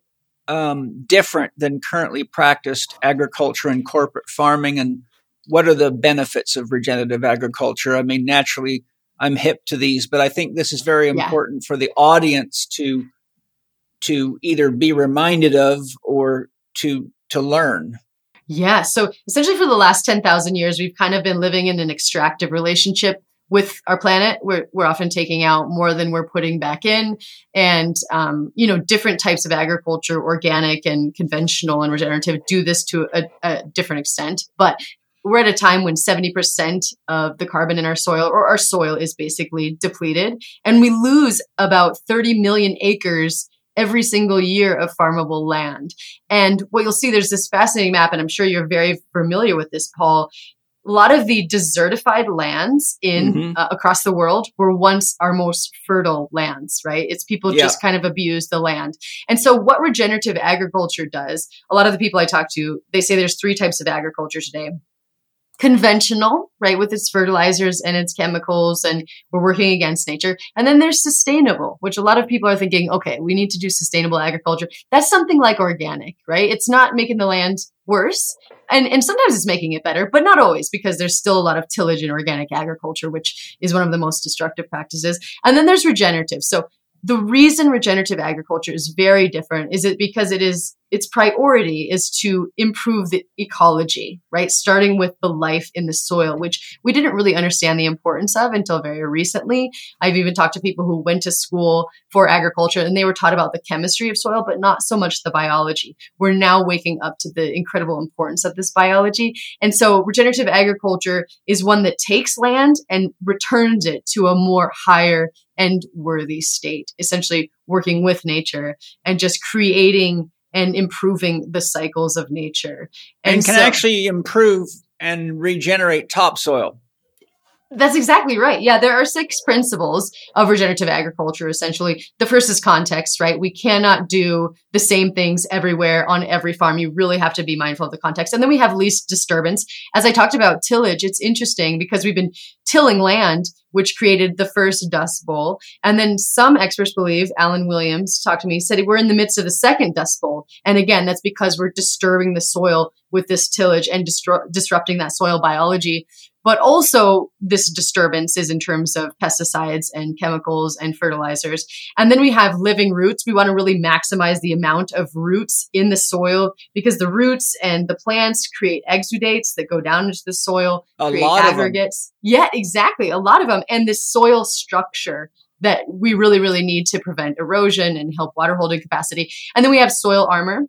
um, different than currently practiced agriculture and corporate farming, and what are the benefits of regenerative agriculture? I mean, naturally, I'm hip to these, but I think this is very important yeah. for the audience to to either be reminded of or to to learn. Yeah. So essentially, for the last 10,000 years, we've kind of been living in an extractive relationship with our planet we're, we're often taking out more than we're putting back in. And um, you know different types of agriculture organic and conventional and regenerative do this to a, a different extent. But we're at a time when 70% of the carbon in our soil or our soil is basically depleted. And we lose about 30 million acres every single year of farmable land. And what you'll see, there's this fascinating map, and I'm sure you're very familiar with this, Paul, a lot of the desertified lands in mm-hmm. uh, across the world were once our most fertile lands right it's people yeah. just kind of abuse the land and so what regenerative agriculture does a lot of the people i talk to they say there's three types of agriculture today conventional, right, with its fertilizers and its chemicals, and we're working against nature. And then there's sustainable, which a lot of people are thinking, okay, we need to do sustainable agriculture. That's something like organic, right? It's not making the land worse. And, and sometimes it's making it better, but not always because there's still a lot of tillage in organic agriculture, which is one of the most destructive practices. And then there's regenerative. So the reason regenerative agriculture is very different is it because it is its priority is to improve the ecology, right? Starting with the life in the soil, which we didn't really understand the importance of until very recently. I've even talked to people who went to school for agriculture and they were taught about the chemistry of soil, but not so much the biology. We're now waking up to the incredible importance of this biology. And so regenerative agriculture is one that takes land and returns it to a more higher and worthy state, essentially working with nature and just creating and improving the cycles of nature. And, and can so, actually improve and regenerate topsoil. That's exactly right. Yeah, there are six principles of regenerative agriculture, essentially. The first is context, right? We cannot do the same things everywhere on every farm. You really have to be mindful of the context. And then we have least disturbance. As I talked about tillage, it's interesting because we've been tilling land which created the first Dust Bowl. And then some experts believe, Allen Williams talked to me, said we're in the midst of the second Dust Bowl. And again, that's because we're disturbing the soil with this tillage and distru- disrupting that soil biology. But also this disturbance is in terms of pesticides and chemicals and fertilizers. And then we have living roots. We want to really maximize the amount of roots in the soil because the roots and the plants create exudates that go down into the soil, A create lot of 'em. aggregates. Yeah, exactly. A lot of them. And this soil structure that we really, really need to prevent erosion and help water holding capacity. And then we have soil armor.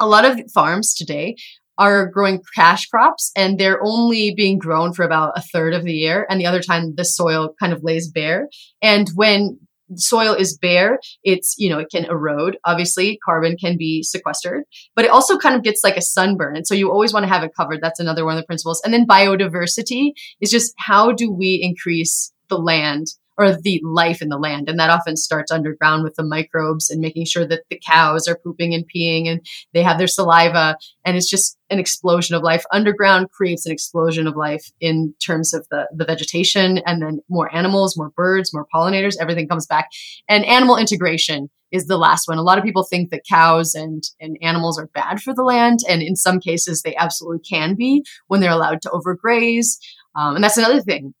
A lot of farms today are growing cash crops and they're only being grown for about a third of the year. And the other time the soil kind of lays bare. And when soil is bare, it's, you know, it can erode. Obviously, carbon can be sequestered, but it also kind of gets like a sunburn. And so you always want to have it covered. That's another one of the principles. And then biodiversity is just how do we increase the land or the life in the land. And that often starts underground with the microbes and making sure that the cows are pooping and peeing and they have their saliva. And it's just an explosion of life. Underground creates an explosion of life in terms of the, the vegetation and then more animals, more birds, more pollinators, everything comes back. And animal integration is the last one. A lot of people think that cows and, and animals are bad for the land. And in some cases, they absolutely can be when they're allowed to overgraze. Um, and that's another thing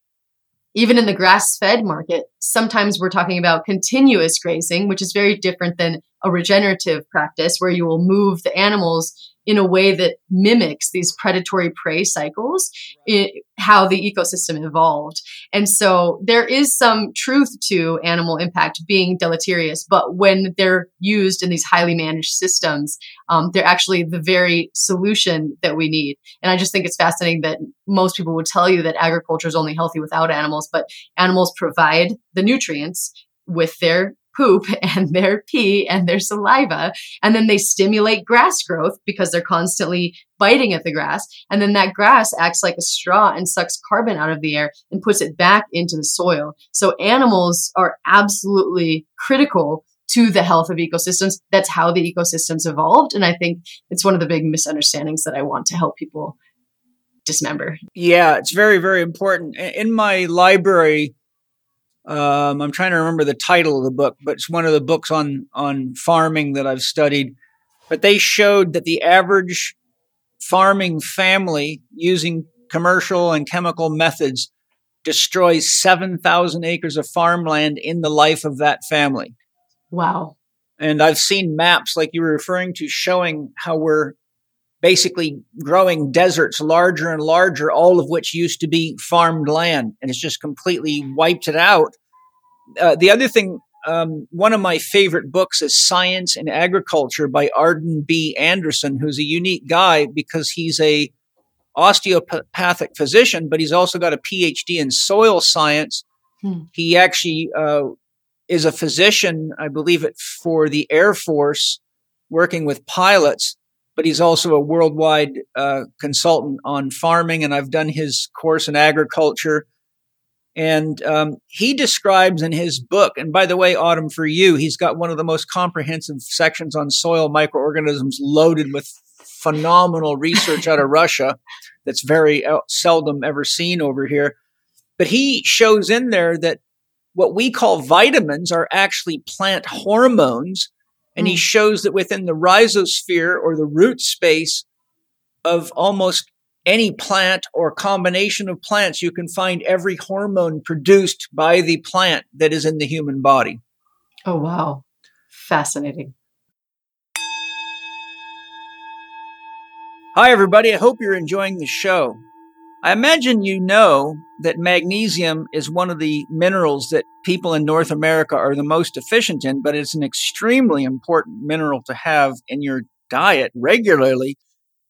even in the grass fed market, sometimes we're talking about continuous grazing, which is very different than a regenerative practice where you will move the animals in a way that mimics these predatory prey cycles, i how the ecosystem evolved. And so there is some truth to animal impact being deleterious, but when they're used in these highly managed systems, um, they're actually the very solution that we need. And I just think it's fascinating that most people would tell you that agriculture is only healthy without animals, but animals provide the nutrients with their poop and their pee and their saliva. And then they stimulate grass growth because they're constantly biting at the grass. And then that grass acts like a straw and sucks carbon out of the air and puts it back into the soil. So animals are absolutely critical to the health of ecosystems. That's how the ecosystems evolved. And I think it's one of the big misunderstandings that I want to help people dismember. Yeah, it's very, very important. In my library, um, I'm trying to remember the title of the book, but it's one of the books on on farming that I've studied. But they showed that the average farming family using commercial and chemical methods destroys 7,000 acres of farmland in the life of that family. Wow. And I've seen maps like you were referring to showing how we're basically growing deserts larger and larger, all of which used to be farmed land, and it's just completely wiped it out. Uh, the other thing, um, one of my favorite books is Science and Agriculture by Arden B. Andersen, who's a unique guy because he's a osteopathic physician, but he's also got a PhD in soil science. Hmm. He actually uh, is a physician, I believe it for the Air Force, working with pilots. But he's also a worldwide uh, consultant on farming, and I've done his course in agriculture. And um, he describes in his book, and by the way, Autumn, for you, he's got one of the most comprehensive sections on soil microorganisms loaded with phenomenal research out of Russia that's very uh, seldom ever seen over here. But he shows in there that what we call vitamins are actually plant hormones. And he Mm. shows that within the rhizosphere or the root space of almost any plant or combination of plants, you can find every hormone produced by the plant that is in the human body. Oh, wow. Fascinating. Hi, everybody. I hope you're enjoying the show. I imagine you know that magnesium is one of the minerals that people in North America are the most deficient in, but it's an extremely important mineral to have in your diet regularly.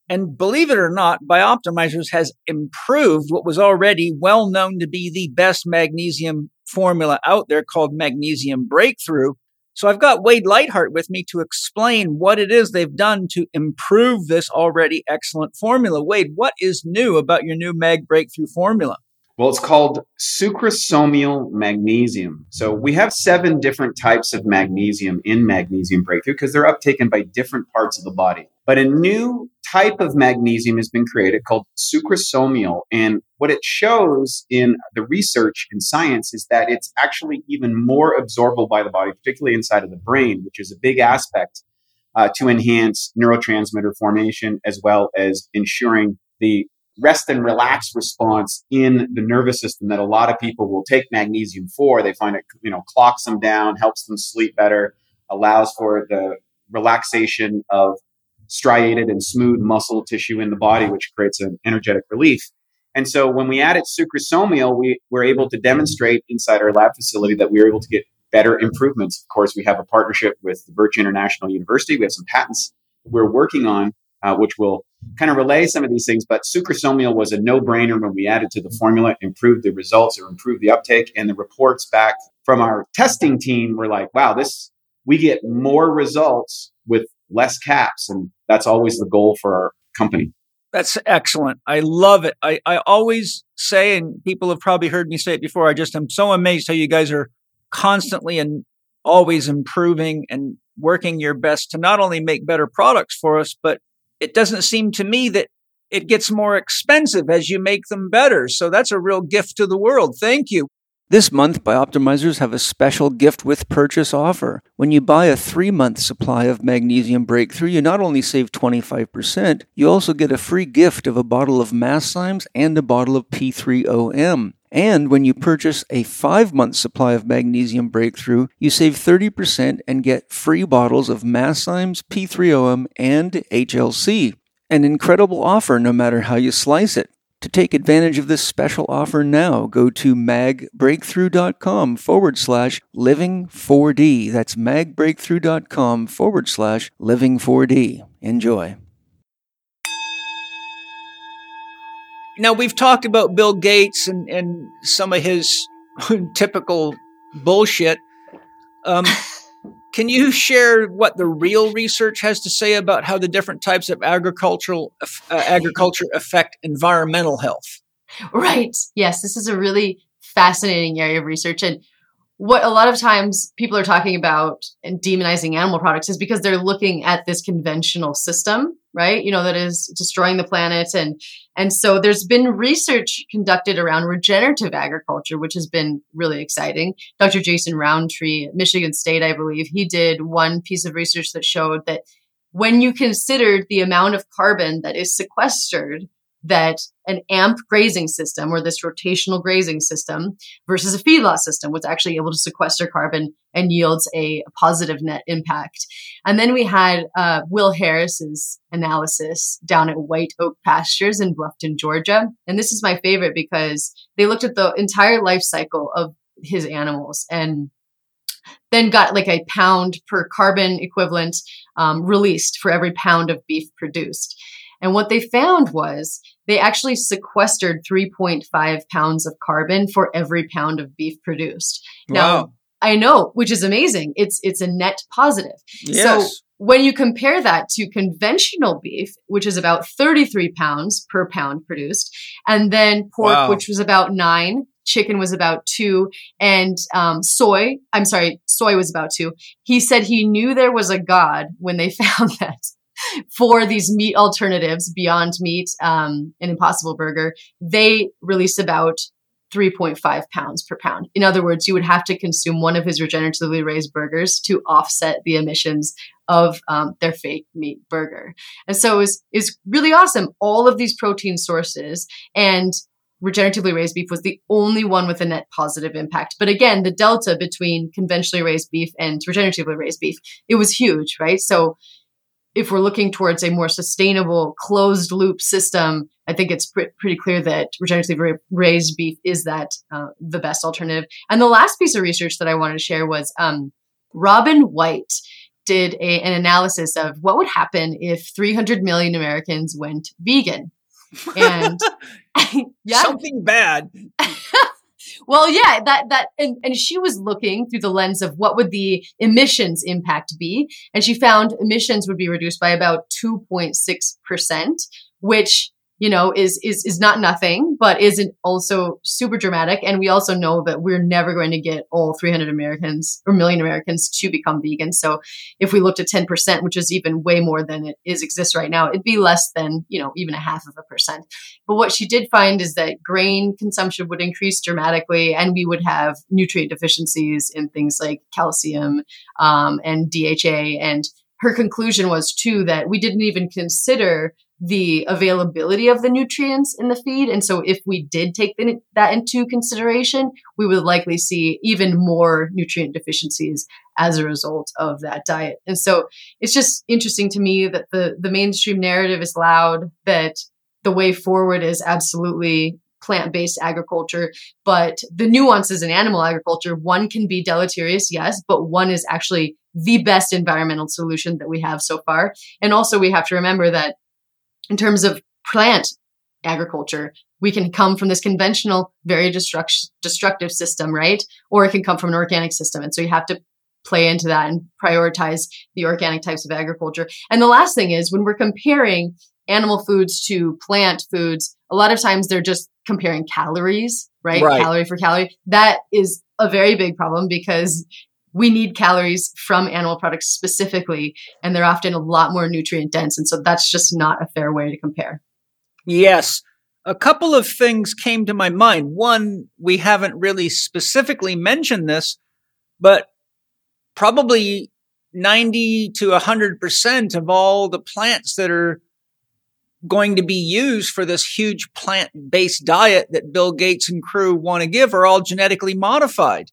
And believe it or not, Bioptimizers has improved what was already well known to be the best magnesium formula out there called Magnesium Breakthrough. So I've got Wade Lightheart with me to explain what it is they've done to improve this already excellent formula. Wade, what is new about your new Mag Breakthrough formula? Well, it's called sucrosomial magnesium. So we have seven different types of magnesium in Magnesium Breakthrough because they're uptaken by different parts of the body. But a new type of magnesium has been created called sucrosomial. And what it shows in the research in science is that it's actually even more absorbable by the body, particularly inside of the brain, which is a big aspect uh, to enhance neurotransmitter formation as well as ensuring the rest and relax response in the nervous system that a lot of people will take magnesium for. They find it, you know, clocks them down, helps them sleep better, allows for the relaxation of striated and smooth muscle tissue in the body, which creates an energetic relief. And so when we added sucrosomial, we were able to demonstrate inside our lab facility that we were able to get better improvements. Of course, we have a partnership with the Birch International University. We have some patents we're working on, uh, which will kind of relay some of these things. But sucrosomial was a no-brainer when we added to the formula, improved the results or improved the uptake, and the reports back from our testing team were like, "Wow, this we get more results with less caps," and that's always the goal for our company. That's excellent. I love it. I, I always say, and people have probably heard me say it before, I just am so amazed how you guys are constantly and always improving and working your best to not only make better products for us, but it doesn't seem to me that it gets more expensive as you make them better. So that's a real gift to the world. Thank you. This month, Bioptimizers have a special gift with purchase offer. When you buy a three month supply of Magnesium Breakthrough, you not only save 25%, you also get a free gift of a bottle of Masszymes and a bottle of P3OM. And when you purchase a five month supply of Magnesium Breakthrough, you save 30% and get free bottles of Masszymes, P3OM, and HLC. An incredible offer no matter how you slice it. To take advantage of this special offer now, go to magbreakthrough.com forward slash living 4D. That's magbreakthrough.com forward slash living 4D. Enjoy. Now, we've talked about Bill Gates and, and some of his typical bullshit. Um, can you share what the real research has to say about how the different types of agricultural uh, agriculture affect environmental health? Right. Yes, this is a really fascinating area of research and what a lot of times people are talking about and demonizing animal products is because they're looking at this conventional system right? You know that is destroying the planet. And and so there's been research conducted around regenerative agriculture which has been really exciting. Dr jason Rowntree at michigan state i believe he did one piece of research that showed that when you considered the amount of carbon that is sequestered that an AMP grazing system or this rotational grazing system versus a feedlot system was actually able to sequester carbon and yields a, positive net impact. And then we had uh, Will Harris's analysis down at White Oak Pastures in Bluffton, Georgia. And this is my favorite because they looked at the entire life cycle of his animals and then got like a pound per carbon equivalent um, released for every pound of beef produced. And what they found was they actually sequestered 3.5 pounds of carbon for every pound of beef produced. Wow. Now, I know, which is amazing. It's it's a net positive. Yes. So when you compare that to conventional beef, which is about 33 pounds per pound produced, and then pork, wow. which was about nine, chicken was about two, and um, soy, I'm sorry, soy was about two. He said he knew there was a God when they found that for these meat alternatives beyond meat um, an impossible burger they release about 3.5 pounds per pound in other words you would have to consume one of his regeneratively raised burgers to offset the emissions of um, their fake meat burger and so is is really awesome all of these protein sources and regeneratively raised beef was the only one with a net positive impact. But again, the delta between conventionally raised beef and regeneratively raised beef, it was huge, right? So if we're looking towards a more sustainable closed loop system, I think it's pr- pretty clear that regeneratively raised beef is that uh, the best alternative. And the last piece of research that I wanted to share was um, Robin White did a, an analysis of what would happen if 300 million Americans went vegan. And yeah. something bad. Well, yeah, that that and, and she was looking through the lens of what would the emissions impact be, and she found emissions would be reduced by about two point six percent, which you know, is is is not nothing, but isn't also super dramatic. And we also know that we're never going to get all 300 Americans or million Americans to become vegan. So if we looked at 10%, which is even way more than it is exists right now, it'd be less than you know even a half of a percent. But what she did find is that grain consumption would increase dramatically, and we would have nutrient deficiencies in things like calcium um, and DHA and her conclusion was too that we didn't even consider the availability of the nutrients in the feed. And so if we did take the, that into consideration, we would likely see even more nutrient deficiencies as a result of that diet. And so it's just interesting to me that the, the mainstream narrative is loud, that the way forward is absolutely plant-based agriculture but the nuances in animal agriculture one can be deleterious yes but one is actually the best environmental solution that we have so far and also we have to remember that in terms of plant agriculture we can come from this conventional very destruct- destructive system right or it can come from an organic system and so you have to play into that and prioritize the organic types of agriculture and the last thing is when we're comparing animal foods to plant foods, a lot of times they're just comparing calories, right? right? Calorie for calorie. That is a very big problem because we need calories from animal products specifically, and they're often a lot more nutrient dense. And so that's just not a fair way to compare. Yes. A couple of things came to my mind. One, we haven't really specifically mentioned this, but probably 90 to 100% of all the plants that are going to be used for this huge plant based diet that Bill Gates and crew want to give are all genetically modified.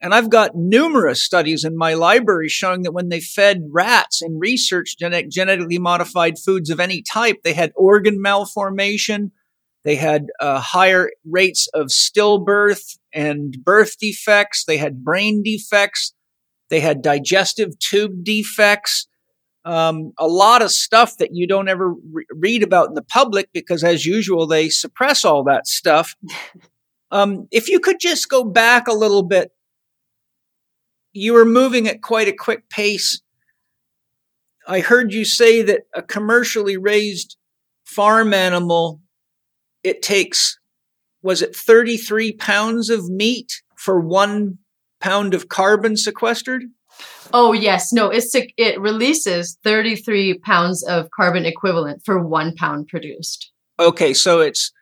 And I've got numerous studies in my library showing that when they fed rats and researched genetic, genetically modified foods of any type, they had organ malformation, they had uh, higher rates of stillbirth and birth defects, they had brain defects, they had digestive tube defects um, a lot of stuff that you don't ever re- read about in the public because, as usual, they suppress all that stuff. Um, if you could just go back a little bit, you were moving at quite a quick pace. I heard you say that a commercially raised farm animal, it takes, was it 33 pounds of meat for one pound of carbon sequestered? Oh yes, no, it's it releases 33 pounds of carbon equivalent for 1 pound produced. Okay, so it's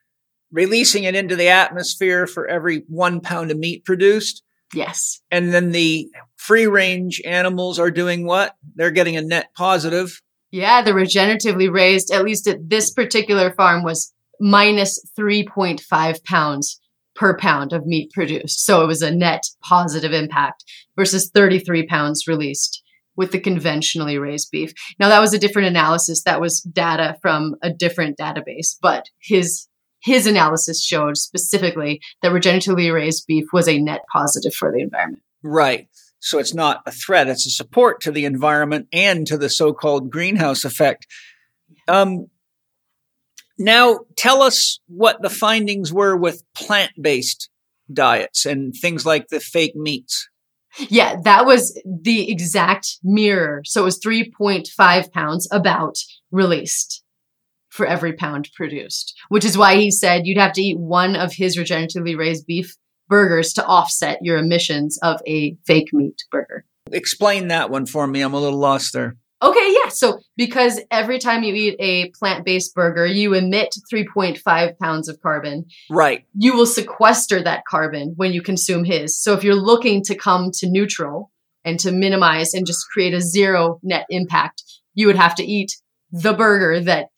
releasing it into the atmosphere for every 1 pound of meat produced? Yes. And then the free range animals are doing what? They're getting a net positive. Yeah, the regeneratively raised, at least at this particular farm, was minus 3.5 pounds per pound of meat produced. So it was a net positive impact versus 33 pounds released with the conventionally raised beef. Now that was a different analysis. That was data from a different database, but his his analysis showed specifically that regeneratively raised beef was a net positive for the environment. Right. So it's not a threat, it's a support to the environment and to the so-called greenhouse effect. Um, now, tell us what the findings were with plant based diets and things like the fake meats. Yeah, that was the exact mirror. So it was 3.5 pounds about released for every pound produced, which is why he said you'd have to eat one of his regeneratively raised beef burgers to offset your emissions of a fake meat burger. Explain that one for me. I'm a little lost there. Okay, yeah. So because every time you eat a plant-based burger, you emit 3.5 pounds of carbon. Right. You will sequester that carbon when you consume his. So if you're looking to come to neutral and to minimize and just create a zero net impact, you would have to eat the burger that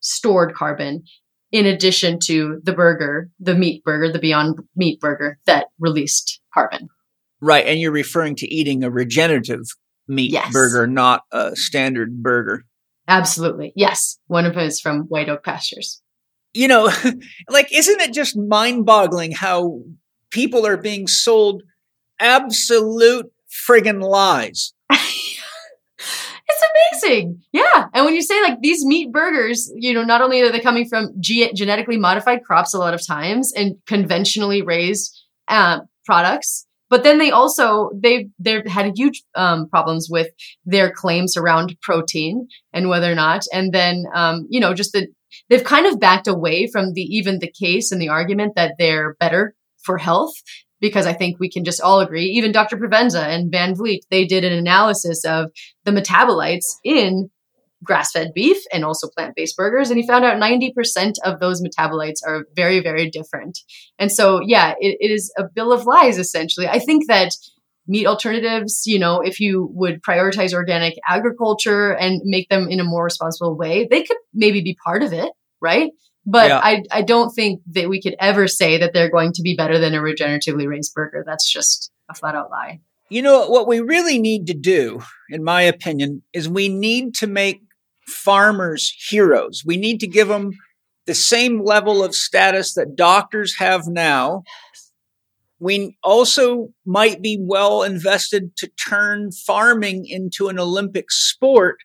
stored carbon in addition to the burger, the meat burger, the Beyond Meat burger that released carbon. Right. And you're referring to eating a regenerative meat yes. burger, not a standard burger. Absolutely. Yes. One of them is from White Oak Pastures. You know, like, isn't it just mind boggling how people are being sold absolute friggin' lies? Amazing. Yeah. And when you say like these meat burgers, you know, not only are they coming from ge- genetically modified crops a lot of times and conventionally raised uh, products, but then they also they they've had huge um, problems with their claims around protein and whether or not, and then um, you know just the they've kind of backed away from the even the case and the argument that they're better for health because I think we can just all agree. Even Dr. Provenza and Van Vliet, they did an analysis of the metabolites in grass fed beef and also plant based burgers. And he found out 90% of those metabolites are very, very different. And so, yeah, it, it is a bill of lies, essentially. I think that meat alternatives, you know, if you would prioritize organic agriculture and make them in a more responsible way, they could maybe be part of it, right? But Yeah. I, I don't think that we could ever say that they're going to be better than a regeneratively raised burger. That's just a flat out lie. You know, what we really need to do, in my opinion, is we need to make farmers heroes. We need to give them the same level of status that doctors have now. We also might be well invested to turn farming into an Olympic sport.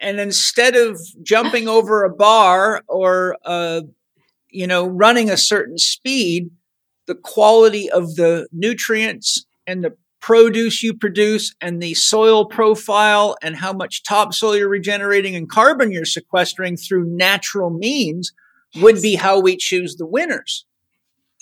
And instead of jumping over a bar or, uh, you know, running a certain speed, the quality of the nutrients and the produce you produce and the soil profile and how much topsoil you're regenerating and carbon you're sequestering through natural means would be how we choose the winners.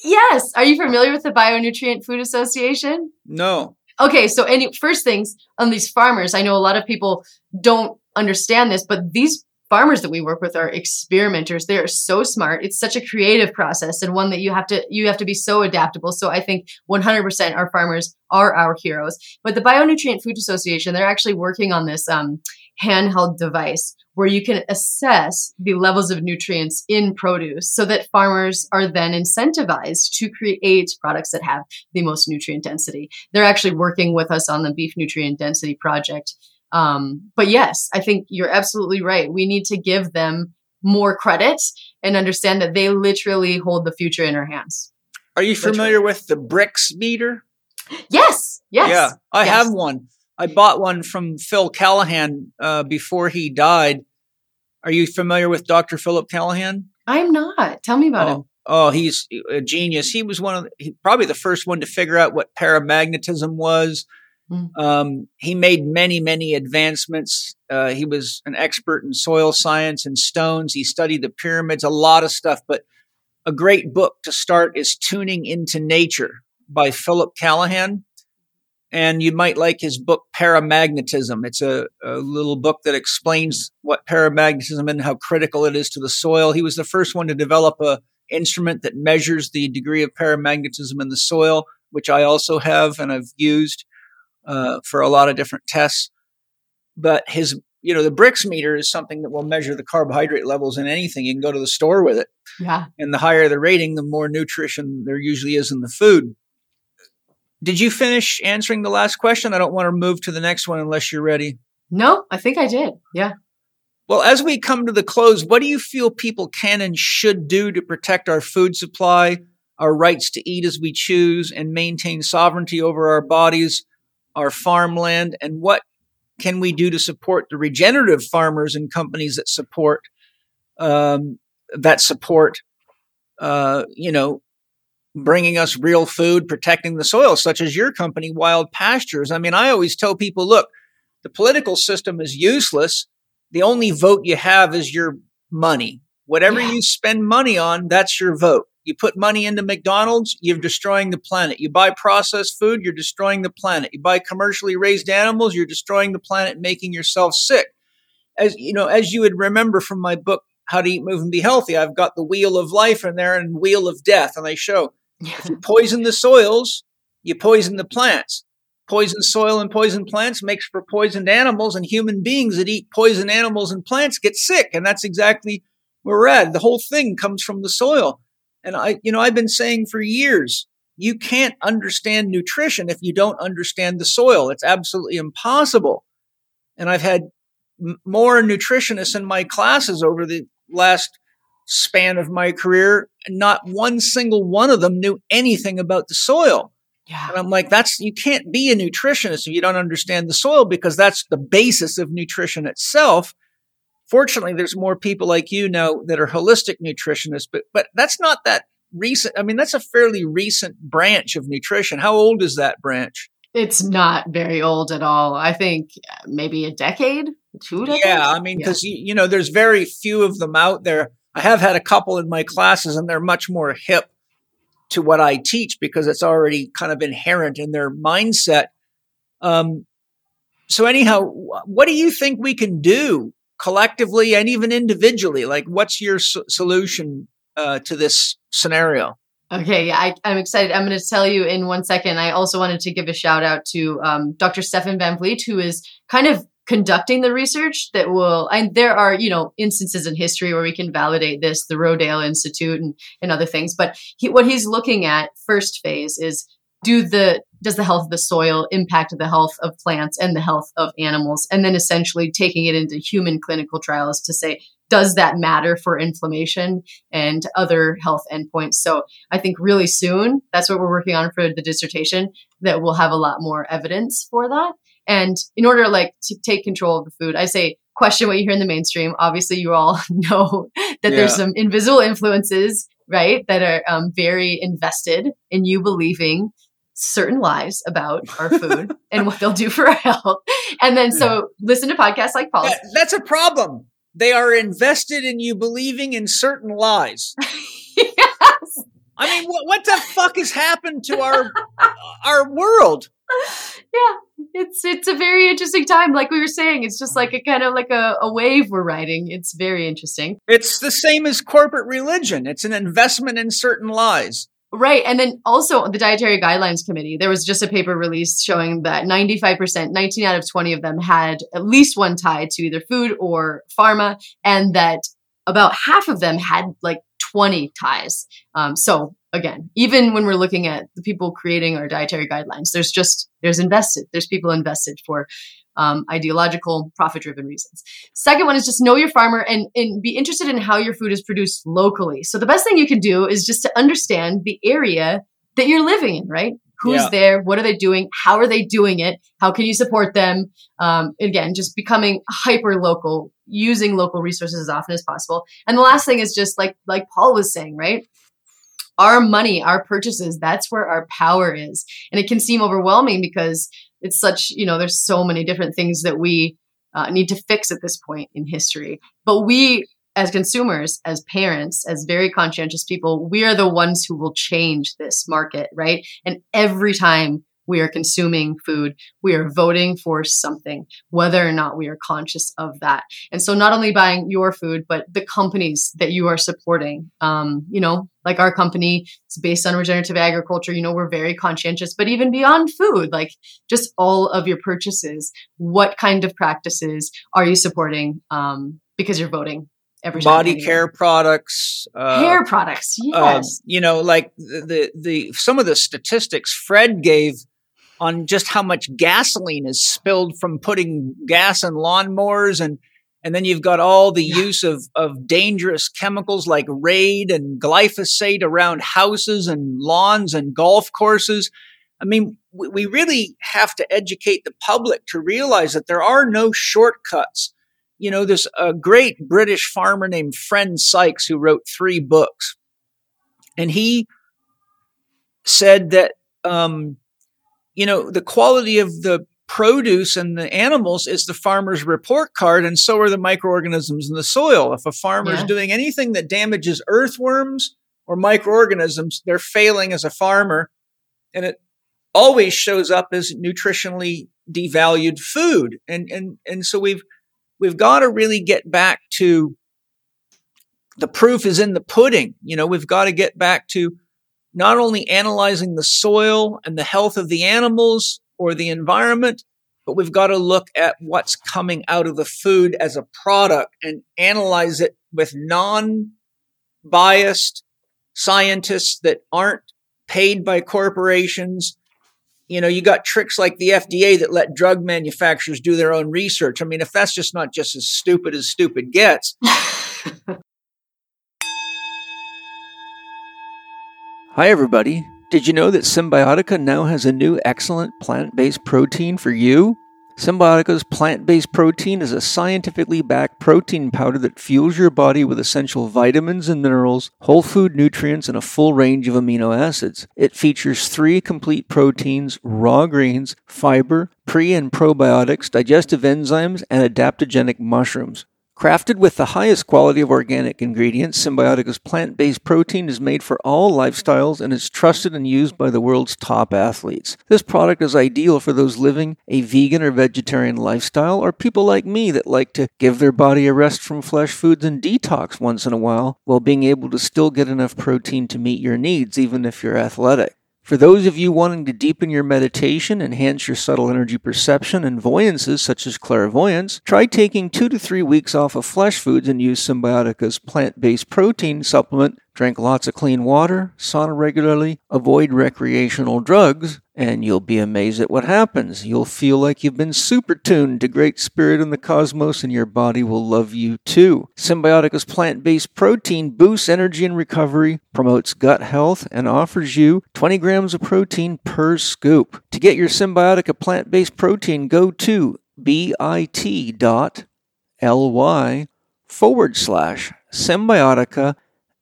Yes. Are you familiar with the Bionutrient Food Association? No. Okay, so any first things on these farmers, I know a lot of people don't understand this, but these farmers that we work with are experimenters. They are so smart. It's such a creative process and one that you have to you have to be so adaptable. So I think 100% our farmers are our heroes. But the Bionutrient Food Association, they're actually working on this um, handheld device where you can assess the levels of nutrients in produce so that farmers are then incentivized to create products that have the most nutrient density. They're actually working with us on the beef nutrient density project. Um, but yes, I think you're absolutely right. We need to give them more credit and understand that they literally hold the future in our hands. Are you Literally. familiar with the Brix meter? Yes, yes. Yeah, I yes. have one. I bought one from Phil Callahan uh, before he died. Are you familiar with Dr. Philip Callahan? I'm not. Tell me about him. Oh, oh, he's a genius. He was one of the, he, probably the first one to figure out what paramagnetism was. Mm. Um, he made many, many advancements. Uh, he was an expert in soil science and stones. He studied the pyramids, a lot of stuff. But a great book to start is Tuning into Nature by Philip Callahan. And you might like his book Paramagnetism. It's a, a little book that explains what paramagnetism and how critical it is to the soil. He was the first one to develop a instrument that measures the degree of paramagnetism in the soil, which I also have and I've used uh, for a lot of different tests. But his, you know, the Brix meter is something that will measure the carbohydrate levels in anything. You can go to the store with it, Yeah. and the higher the rating, the more nutrition there usually is in the food. Did you finish answering the last question? I don't want to move to the next one unless you're ready. No, I think I did. Yeah. Well, as we come to the close, what do you feel people can and should do to protect our food supply, our rights to eat as we choose, and maintain sovereignty over our bodies, our farmland, and what can we do to support the regenerative farmers and companies that support um, that support, uh, you know, bringing us real food, protecting the soil, such as your company, Wild Pastures. I mean, I always tell people, look, the political system is useless. The only vote you have is your money. Whatever Yeah. you spend money on, that's your vote. You put money into McDonald's, you're destroying the planet. You buy processed food, you're destroying the planet. You buy commercially raised animals, you're destroying the planet, making yourself sick. As you know, as you would remember from my book, How to Eat, Move, and Be Healthy, I've got the wheel of life in there and wheel of death, and I show if you poison the soils, you poison the plants. Poison soil and poison plants makes for poisoned animals, and human beings that eat poison animals and plants get sick. And that's exactly where we're at. The whole thing comes from the soil. And I, you know, I've been saying for years, you can't understand nutrition if you don't understand the soil. It's absolutely impossible. And I've had m- more nutritionists in my classes over the last span of my career, and not one single one of them knew anything about the soil. Yeah. And I'm like, that's you can't be a nutritionist if you don't understand the soil because that's the basis of nutrition itself. Fortunately, there's more people like you now that are holistic nutritionists, but but that's not that recent. I mean, that's a fairly recent branch of nutrition. How old is that branch? It's not very old at all. I think maybe a decade, two decades. Yeah, I mean, Yeah. because you, you know, there's very few of them out there. I have had a couple in my classes, and they're much more hip to what I teach because it's already kind of inherent in their mindset. Um, so, anyhow, what do you think we can do collectively and even individually? Like, what's your s- solution uh, to this scenario? Okay, I, am excited. I'm going to tell you in one second. I also wanted to give a shout out to um, Dr. Stephan Van Vliet, who is kind of conducting the research that will and there are you know instances in history where we can validate this the rodale institute and, and other things but he, what he's looking at first phase is do the does the health of the soil impact the health of plants and the health of animals and then essentially taking it into human clinical trials to say does that matter for inflammation and other health endpoints so i think really soon that's what we're working on for the dissertation that we'll have a lot more evidence for that and in order like to take control of the food, I say question what you hear in the mainstream. Obviously, you all know that yeah. there's some invisible influences, right, that are um, very invested in you believing certain lies about our food and what they'll do for our health. And then so listen to podcasts like Paul's. That, that's a problem. They are invested in you believing in certain lies. yes. I mean, what, what the fuck has happened to our our world? yeah, it's it's a very interesting time. Like we were saying, it's just like a kind of like a, a wave we're riding. It's very interesting. It's the same as corporate religion. It's an investment in certain lies. Right. And then also the Dietary Guidelines Committee, there was just a paper released showing that 95%, 19 out of 20 of them had at least one tie to either food or pharma, and that about half of them had like 20 ties. Um, so again, even when we're looking at the people creating our dietary guidelines, there's just there's invested, there's people invested for um, ideological, profit-driven reasons. Second one is just know your farmer and, and be interested in how your food is produced locally. So the best thing you can do is just to understand the area that you're living in, right? Who's yeah. there? What are they doing? How are they doing it? How can you support them? Um, again, just becoming hyper local, using local resources as often as possible. And the last thing is just like like Paul was saying, right? our money, our purchases, that's where our power is. And it can seem overwhelming because it's such, you know, there's so many different things that we uh, need to fix at this point in history. But we, as consumers, as parents, as very conscientious people, we are the ones who will change this market, right? And every time we are consuming food, we are voting for something, whether or not we are conscious of that. And so, not only buying your food, but the companies that you are supporting. Um, you know, like our company is based on regenerative agriculture. You know, we're very conscientious, but even beyond food, like just all of your purchases, what kind of practices are you supporting? Um, because you're voting every body care products, uh, hair products. Um, yes, you know, like the, the the some of the statistics Fred gave on just how much gasoline is spilled from putting gas in lawnmowers and and then you've got all the use of, of dangerous chemicals like raid and glyphosate around houses and lawns and golf courses. I mean, we, really have to educate the public to realize that there are no shortcuts. You know, there's a great British farmer named Friend Sykes who wrote three books. And he said that um, you know, the quality of the produce and the animals is the farmer's report card, and so are the microorganisms in the soil. If a farmer yeah. is doing anything that damages earthworms or microorganisms, they're failing as a farmer, and it always shows up as nutritionally devalued food. And and and so we've we've got to really get back to the proof is in the pudding. You know, we've got to get back to not only analyzing the soil and the health of the animals or the environment, but we've got to look at what's coming out of the food as a product and analyze it with non biased scientists that aren't paid by corporations. You know, you got tricks like the FDA that let drug manufacturers do their own research. I mean, if that's just not just as stupid as stupid gets. Hi, everybody. Did you know that Symbiotica now has a new excellent plant based protein for you? Symbiotica's plant based protein is a scientifically backed protein powder that fuels your body with essential vitamins and minerals, whole food nutrients, and a full range of amino acids. It features three complete proteins, raw greens, fiber, pre and probiotics, digestive enzymes, and adaptogenic mushrooms. Crafted with the highest quality of organic ingredients, Symbiotica's plant based protein is made for all lifestyles and is trusted and used by the world's top athletes. This product is ideal for those living a vegan or vegetarian lifestyle or people like me that like to give their body a rest from flesh foods and detox once in a while while being able to still get enough protein to meet your needs, even if you're athletic. For those of you wanting to deepen your meditation, enhance your subtle energy perception, and voyances such as clairvoyance, try taking two to three weeks off of flesh foods and use Symbiotica's plant based protein supplement Drink lots of clean water, sauna regularly, avoid recreational drugs, and you'll be amazed at what happens. You'll feel like you've been super tuned to Great Spirit and the cosmos, and your body will love you too. Symbiotica's plant based protein boosts energy and recovery, promotes gut health, and offers you 20 grams of protein per scoop. To get your Symbiotica plant based protein, go to bit.ly forward slash symbiotica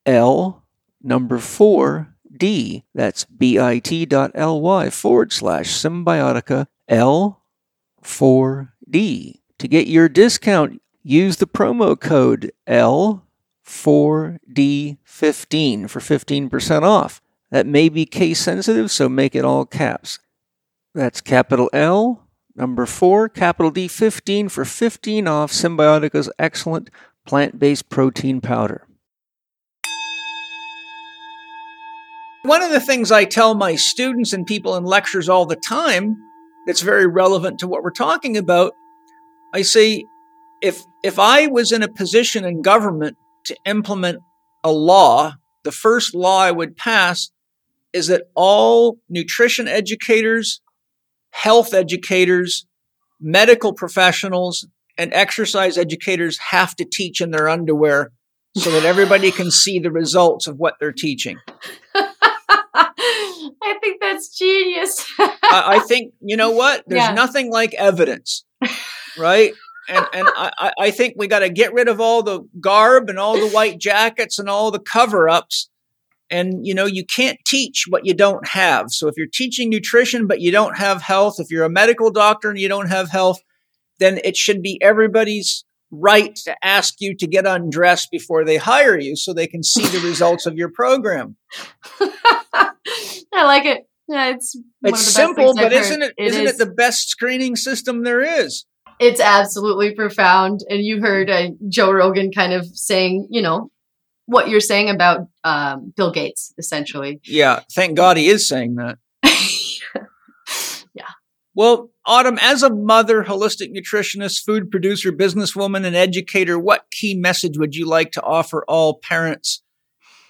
L number four D. That's bit.ly forward slash symbiotica L 4D. To get your discount, use the promo code L 4D15 for 15% off. That may be case sensitive, so make it all caps. That's capital L, number 4, capital D 15 for 15 off Symbiotica's excellent plant based protein powder. One of the things I tell my students and people in lectures all the time that's very relevant to what we're talking about, I say if if I was in a position in government to implement a law, the first law I would pass is that all nutrition educators, health educators, medical professionals, and exercise educators have to teach in their underwear so that everybody can see the results of what they're teaching. I think that's genius. I, I, think you know what? There's yeah. nothing like evidence, right? And and I, I think we got to get rid of all the garb and all the white jackets and all the cover ups. And you know you can't teach what you don't have. So if you're teaching nutrition but you don't have health, if you're a medical doctor and you don't have health, then it should be everybody's right to ask you to get undressed before they hire you so they can see the results of your program. I like it. Yeah, it's it's simple, but isn't it, it isn't is. it the best screening system there is? It's absolutely profound. And you heard uh, Joe Rogan kind of saying, you know, what you're saying about um, Bill Gates, essentially. Yeah, thank God he is saying that. Well, Autumn, as a mother, holistic nutritionist, food producer, businesswoman, and educator, what key message would you like to offer all parents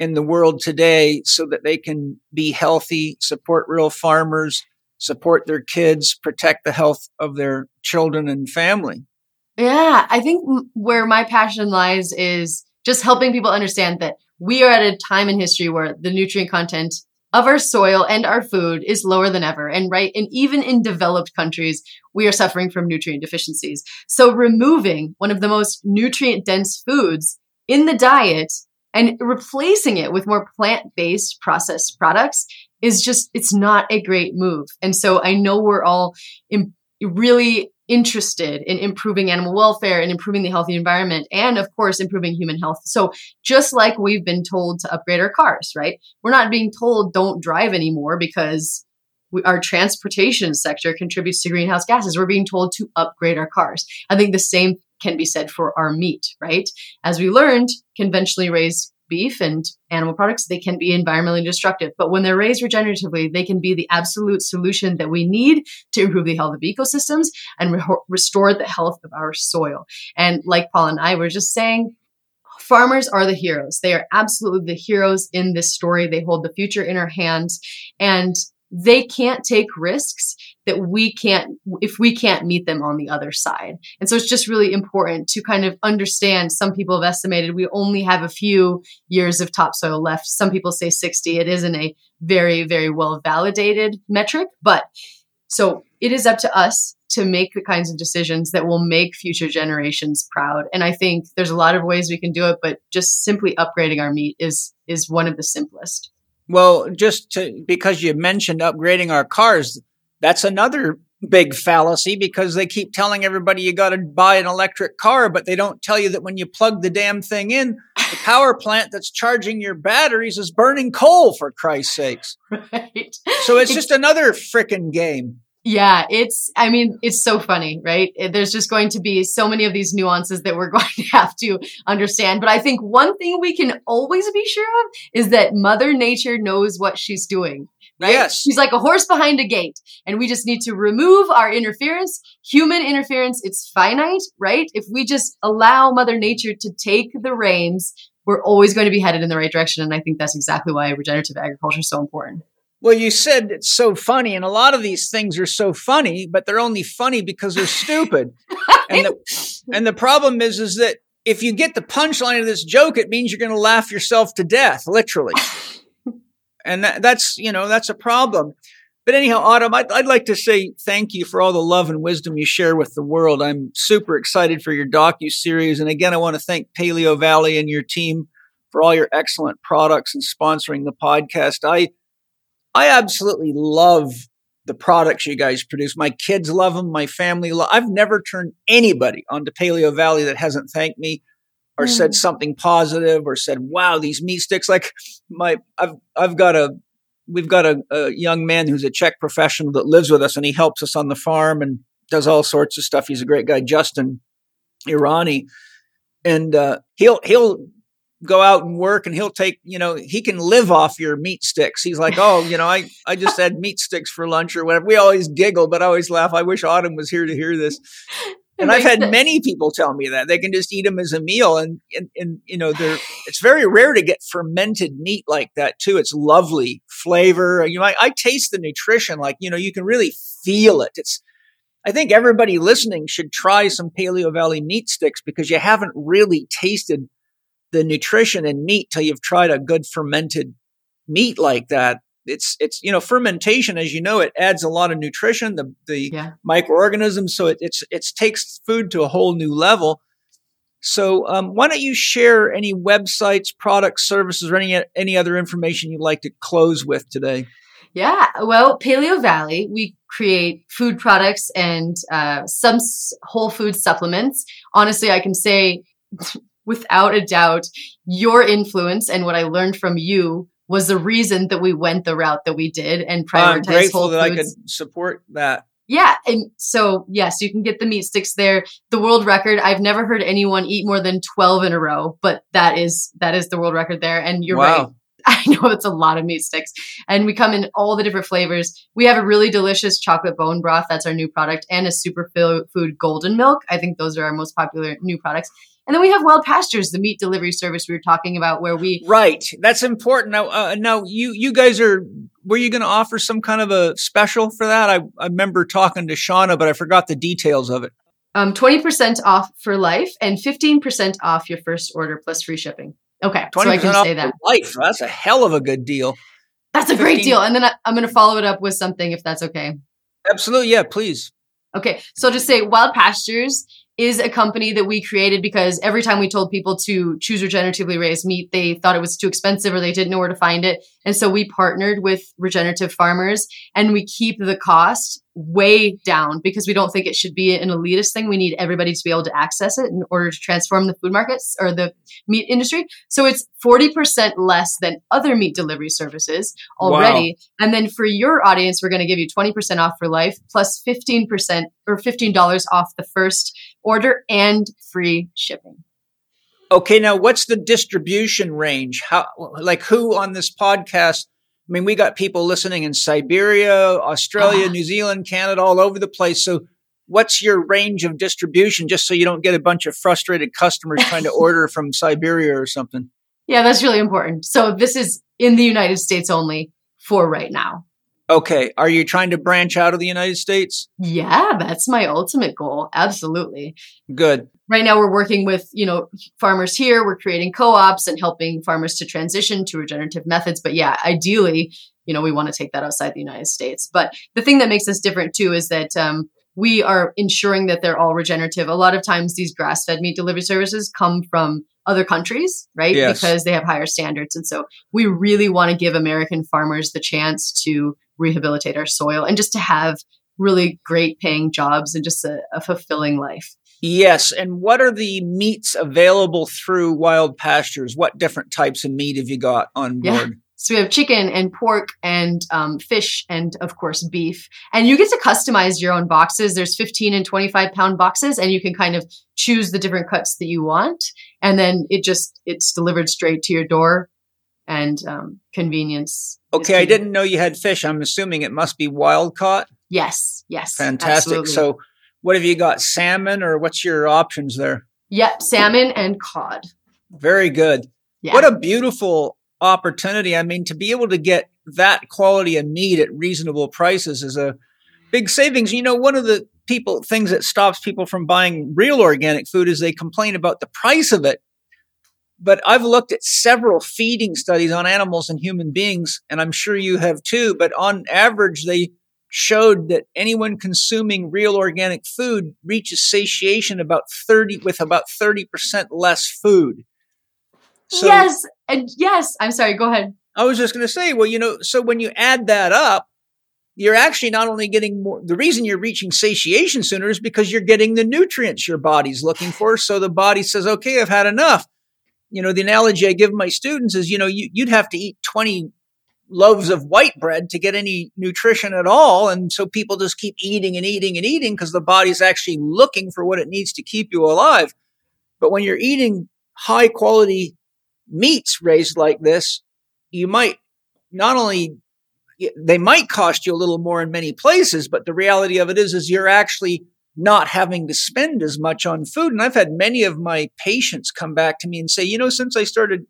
in the world today so that they can be healthy, support real farmers, support their kids, protect the health of their children and family. Yeah, I think where my passion lies is just helping people understand that we are at a time in history where the nutrient content of our soil and our food is lower than ever. And right, and even in developed countries, we are suffering from nutrient deficiencies. So removing one of the most nutrient dense foods in the diet and replacing it with more plant-based processed products is just it's not a great move and so i know we're all in, really interested in improving animal welfare and improving the healthy environment and of course improving human health. So just like we've been told to upgrade our cars right? We're not being told don't drive anymore because we, our transportation sector contributes to greenhouse gases. We're being told to upgrade our cars. I think the same can be said for our meat, right? As we learned, conventionally raised beef and animal products, they can be environmentally destructive. But when they're raised regeneratively, they can be the absolute solution that we need to improve the health of ecosystems and re- restore the health of our soil. And like Paul and I were just saying, farmers are the heroes. They are absolutely the heroes in this story. They hold the future in our hands. And they can't take risks that we can't if we can't meet them on the other side. And so it's just really important to kind of understand some people have estimated we only have a few years of topsoil left. Some people say 60 it isn't a very very well validated metric but so it is up to us to make the kinds of decisions that will make future generations proud. And i think there's a lot of ways we can do it but just simply upgrading our meat is is one of the simplest well, just to, because you mentioned upgrading our cars, that's another big fallacy because they keep telling everybody you got to buy an electric car, but they don't tell you that when you plug the damn thing in, the power plant that's charging your batteries is burning coal for Christ's sakes. Right. So it's just another frickin' game. Yeah, it's, I mean, it's so funny, right? There's just going to be so many of these nuances that we're going to have to understand. But I think one thing we can always be sure of is that Mother Nature knows what she's doing. Right? Yes. She's like a horse behind a gate. And we just need to remove our interference. Human interference, it's finite, right? If we just allow Mother Nature to take the reins, we're always going to be headed in the right direction. And I think that's exactly why regenerative agriculture is so important. Well, you said it's so funny, and a lot of these things are so funny, but they're only funny because they're stupid. and the and the problem is, is that if you get the punchline of this joke, it means you're going to laugh yourself to death, literally. and that, that's you know that's a problem. But anyhow, Autumn, I'd, I'd like to say thank you for all the love and wisdom you share with the world. I'm super excited for your docu series, and again, I want to thank Paleo Valley and your team for all your excellent products and sponsoring the podcast. I I absolutely love the products you guys produce. My kids love them. My family love. I've never turned anybody onto Paleo Valley that hasn't thanked me or mm. said something positive or said, "Wow, these meat sticks!" Like my, I've I've got a we've got a, a young man who's a CHEK professional that lives with us, and he helps us on the farm and does all sorts of stuff. He's a great guy, Justin Irani, and uh, he'll he'll go out and work and he'll take, you know, he can live off your meat sticks. He's like, oh, you know, I, I just had meat sticks for lunch or whatever. We always giggle, but I always laugh. I wish Autumn was here to hear this. And I've had sense. many people tell me that they can just eat them as a meal, and, and and you know they're. It's very rare to get fermented meat like that too. It's lovely flavor. You know, I, I taste the nutrition, like you know, you can really feel it. It's. I think everybody listening should try some Paleo Valley meat sticks because you haven't really tasted the nutrition in meat till you've tried a good fermented meat like that. It's it's you know fermentation as you know it adds a lot of nutrition the the yeah. microorganisms so it it's it takes food to a whole new level. So um, why don't you share any websites, products, services, or any any other information you'd like to close with today? Yeah, well, Paleo Valley, we create food products and uh, some whole food supplements. Honestly, I can say without a doubt, your influence and what I learned from you was the reason that we went the route that we did and prioritized I'm grateful whole that foods. I could support that. Yeah, and so yes, you can get the meat sticks there. The world record. I've never heard anyone eat more than twelve in a row, but that is that is the world record there. And you're wow. right. I know it's a lot of meat sticks. And we come in all the different flavors. We have a really delicious chocolate bone broth. That's our new product and a superfood golden milk. I think those are our most popular new products. And then we have Wild Pastures, the meat delivery service we were talking about, where we right. That's important. Now, uh, now you you guys are were you going to offer some kind of a special for that? I, I remember talking to Shauna, but I forgot the details of it. Um, twenty percent off for life and fifteen percent off your first order plus free shipping. Okay, so I can say that life. That's a hell of a good deal. That's a 15. great deal. And then I, I'm going to follow it up with something if that's okay. Absolutely, yeah. Please. Okay, so just say Wild Pastures is a company that we created because every time we told people to choose regeneratively raised meat, they thought it was too expensive or they didn't know where to find it. And so we partnered with regenerative farmers and we keep the cost way down because we don't think it should be an elitist thing. We need everybody to be able to access it in order to transform the food markets or the meat industry. So it's 40% less than other meat delivery services already. Wow. And then for your audience, we're going to give you 20% off for life plus 15% or $15 off the first order and free shipping. Okay, now what's the distribution range? How like who on this podcast I mean, we got people listening in Siberia, Australia, uh, New Zealand, Canada, all over the place. So, what's your range of distribution just so you don't get a bunch of frustrated customers trying to order from Siberia or something? Yeah, that's really important. So, this is in the United States only for right now. Okay. Are you trying to branch out of the United States? Yeah, that's my ultimate goal. Absolutely. Good. Right now we're working with, you know, farmers here. We're creating co-ops and helping farmers to transition to regenerative methods. But yeah, ideally, you know, we want to take that outside the United States. But the thing that makes us different too is that um, we are ensuring that they're all regenerative. A lot of times these grass-fed meat delivery services come from other countries, right? Yes. Because they have higher standards. And so we really want to give American farmers the chance to rehabilitate our soil and just to have really great paying jobs and just a, a fulfilling life. Yes. And what are the meats available through wild pastures? What different types of meat have you got on board? Yeah. So we have chicken and pork and um, fish and of course beef. And you get to customize your own boxes. There's 15 and 25 pound boxes, and you can kind of choose the different cuts that you want. And then it just it's delivered straight to your door, and um, convenience. Okay, I didn't know you had fish. I'm assuming it must be wild caught. Yes. Yes. Fantastic. Absolutely. So what have you got? Salmon or what's your options there? Yep, salmon and cod. Very good. Yeah. What a beautiful opportunity. I mean, to be able to get that quality of meat at reasonable prices is a big savings. You know, one of the people things that stops people from buying real organic food is they complain about the price of it. But I've looked at several feeding studies on animals and human beings, and I'm sure you have too. But on average, they showed that anyone consuming real organic food reaches satiation about 30 with about 30% less food. So, yes, and yes, I'm sorry, go ahead. I was just going to say, well, you know, so when you add that up, you're actually not only getting more, the reason you're reaching satiation sooner is because you're getting the nutrients your body's looking for. So the body says, okay, I've had enough. You know, the analogy I give my students is, you know, you, would have to eat 20 loaves of white bread to get any nutrition at all. And so people just keep eating and eating and eating because the body's actually looking for what it needs to keep you alive. But when you're eating high quality meats raised like this, you might not only they might cost you a little more in many places, but the reality of it is, is you're actually not having to spend as much on food. And I've had many of my patients come back to me and say, you know, since I started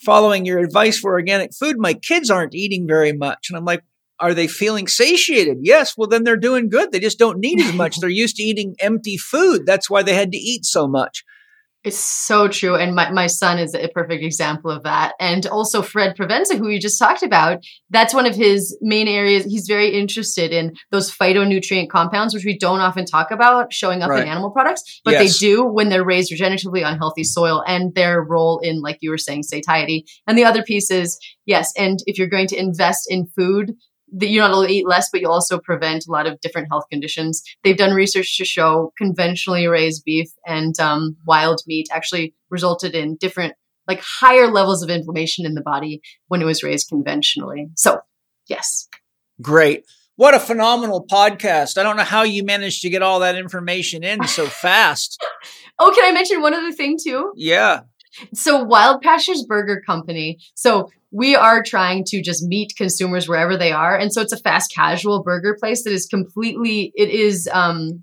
following your advice for organic food, my kids aren't eating very much. And I'm like, are they feeling satiated? Yes. Well, then they're doing good. They just don't need as much. they're used to eating empty food. That's why they had to eat so much. It's so true. And my, my son is a perfect example of that. And also Fred Provenza, who we just talked about, that's one of his main areas. He's very interested in those phytonutrient compounds, which we don't often talk about showing up right. in animal products, but yes. they do when they're raised regeneratively on healthy soil and their role in, like you were saying, satiety. And the other piece is, yes, and if you're going to invest in food, that you not only eat less, but you also prevent a lot of different health conditions. They've done research to show conventionally raised beef and um, wild meat actually resulted in different, like higher levels of inflammation in the body when it was raised conventionally. So, yes. Great. What a phenomenal podcast. I don't know how you managed to get all that information in so fast. oh, can I mention one other thing too? Yeah. So Wild Pastures Burger Company. So we are trying to just meet consumers wherever they are. And so it's a fast casual burger place that is completely, it is um,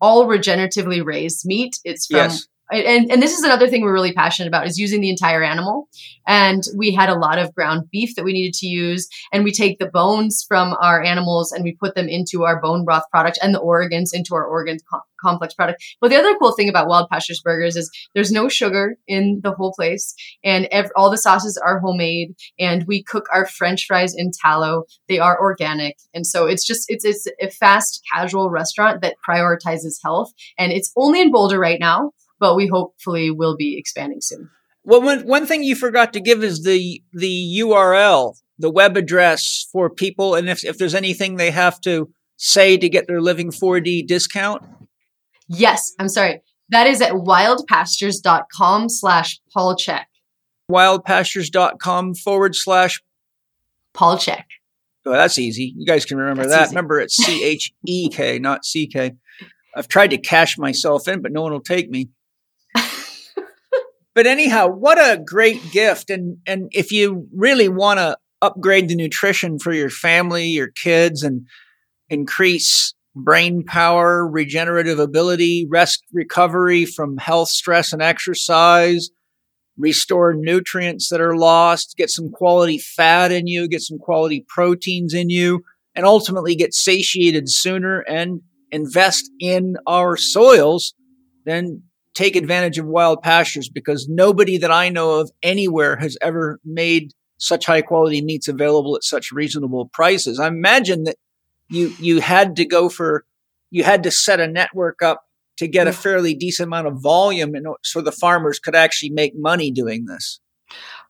all regeneratively raised meat. It's from yes and, and this is another thing we're really passionate about is using the entire animal. And we had a lot of ground beef that we needed to use and we take the bones from our animals and we put them into our bone broth product and the organs into our organ com- complex product. But the other cool thing about wild pastures burgers is there's no sugar in the whole place and ev- all the sauces are homemade and we cook our french fries in tallow. They are organic and so it's just it's, it's a fast casual restaurant that prioritizes health and it's only in boulder right now but we hopefully will be expanding soon. Well, one, one thing you forgot to give is the the URL, the web address for people, and if, if there's anything they have to say to get their Living 4D discount. Yes, I'm sorry. That is at wildpastures.com slash Paul Chek. Wildpastures.com forward slash Paul Chek. Oh, that's easy. You guys can remember that's that. Easy. Remember, it's C H E K, not C K. I've tried to cash myself in, but no one will take me. But anyhow, what a great gift. And, and if you really want to upgrade the nutrition for your family, your kids, and increase brain power, regenerative ability, rest, recovery from health, stress, and exercise, restore nutrients that are lost, get some quality fat in you, get some quality proteins in you, and ultimately get satiated sooner and invest in our soils, then take advantage of wild pastures because nobody that I know of anywhere has ever made such high quality meats available at such reasonable prices. I imagine that you you had to go for you had to set a network up to get a fairly decent amount of volume and so the farmers could actually make money doing this.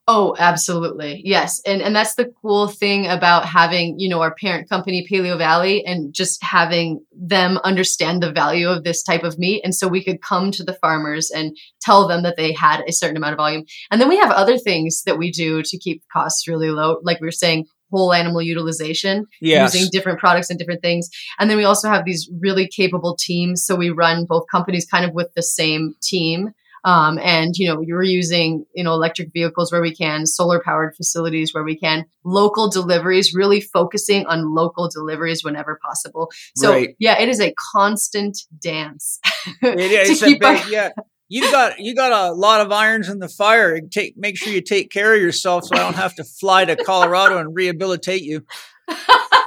Oh, absolutely. Yes. And and that's the cool thing about having, you know, our parent company Paleo Valley and just having them understand the value of this type of meat and so we could come to the farmers and tell them that they had a certain amount of volume. And then we have other things that we do to keep costs really low. Like we were saying, whole animal utilization Yes. using different products and different things. And then we also have these really capable teams. So we run both companies kind of with the same team. Um, and you know, you're using you know electric vehicles where we can, solar powered facilities where we can, local deliveries, really focusing on local deliveries whenever possible. So Right. yeah, it is a constant dance. It is big, our- yeah. You got you got a lot of irons in the fire. Take make sure you take care of yourself, so I don't have to fly to Colorado and rehabilitate you.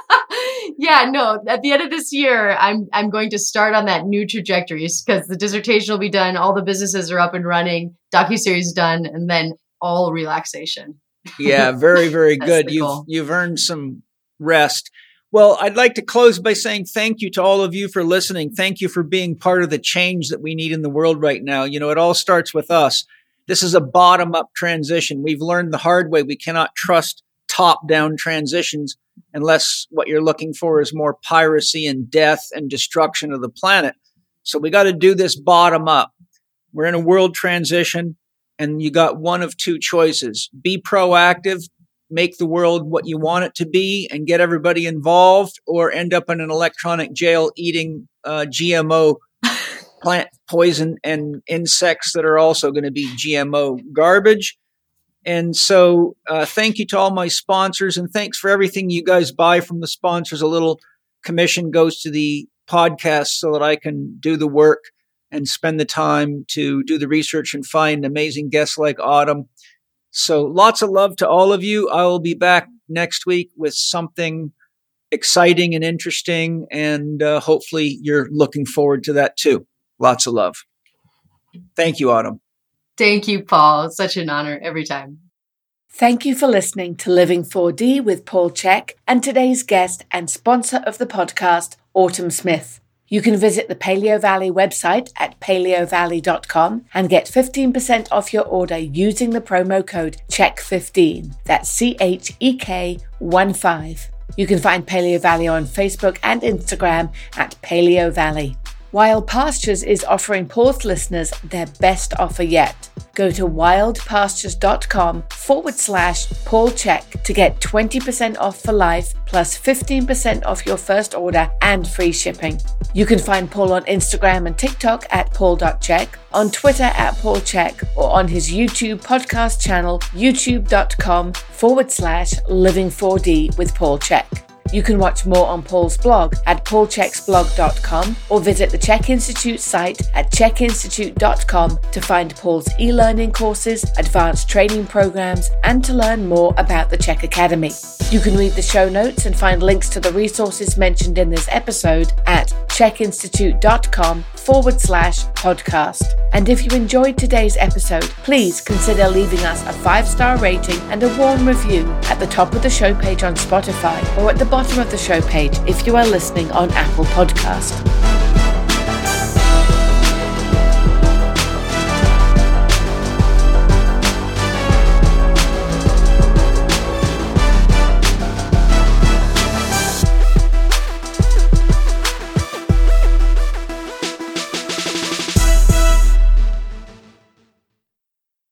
yeah, no. At the end of this year, I'm I'm going to start on that new trajectory because the dissertation will be done, all the businesses are up and running, docu series done, and then all relaxation. Yeah, very very good. You've goal. you've earned some rest. Well, I'd like to close by saying thank you to all of you for listening. Thank you for being part of the change that we need in the world right now. You know, it all starts with us. This is a bottom up transition. We've learned the hard way. We cannot trust top down transitions unless what you're looking for is more piracy and death and destruction of the planet. So we got to do this bottom up. We're in a world transition and you got one of two choices. Be proactive, make the world what you want it to be and get everybody involved or end up in an electronic jail eating uh, GMO plant poison and insects that are also going to be GMO garbage. And so, uh, thank you to all my sponsors, and thanks for everything you guys buy from the sponsors. A little commission goes to the podcast so that I can do the work and spend the time to do the research and find amazing guests like Autumn. So, lots of love to all of you. I will be back next week with something exciting and interesting, and uh, hopefully, you're looking forward to that too. Lots of love. Thank you, Autumn. Thank you, Paul. It's such an honor every time. Thank you for listening to Living 4D with Paul Chek and today's guest and sponsor of the podcast, Autumn Smith. You can visit the Paleo Valley website at paleovalley.com and get 15% off your order using the promo code CHEK15. That's C H E K 1 5. You can find Paleo Valley on Facebook and Instagram at Paleo Valley. Wild Pastures is offering Paul's listeners their best offer yet. Go to wildpastures.com forward slash Paul Chek to get 20% off for life plus 15% off your first order and free shipping. You can find Paul on Instagram and TikTok at paul.chek, on Twitter at Paul Chek, or on his YouTube podcast channel, youtube.com forward slash living 4D with Paul Chek. You can watch more on Paul's blog at paulcheksblog.com or visit the CHEK Institute site at chekinstitute.com to find Paul's e learning courses, advanced training programs, and to learn more about the CHEK Academy. You can read the show notes and find links to the resources mentioned in this episode at chekinstitute.com forward slash podcast. And if you enjoyed today's episode, please consider leaving us a five star rating and a warm review at the top of the show page on Spotify or at the bottom of the show page if you are listening on Apple Podcast.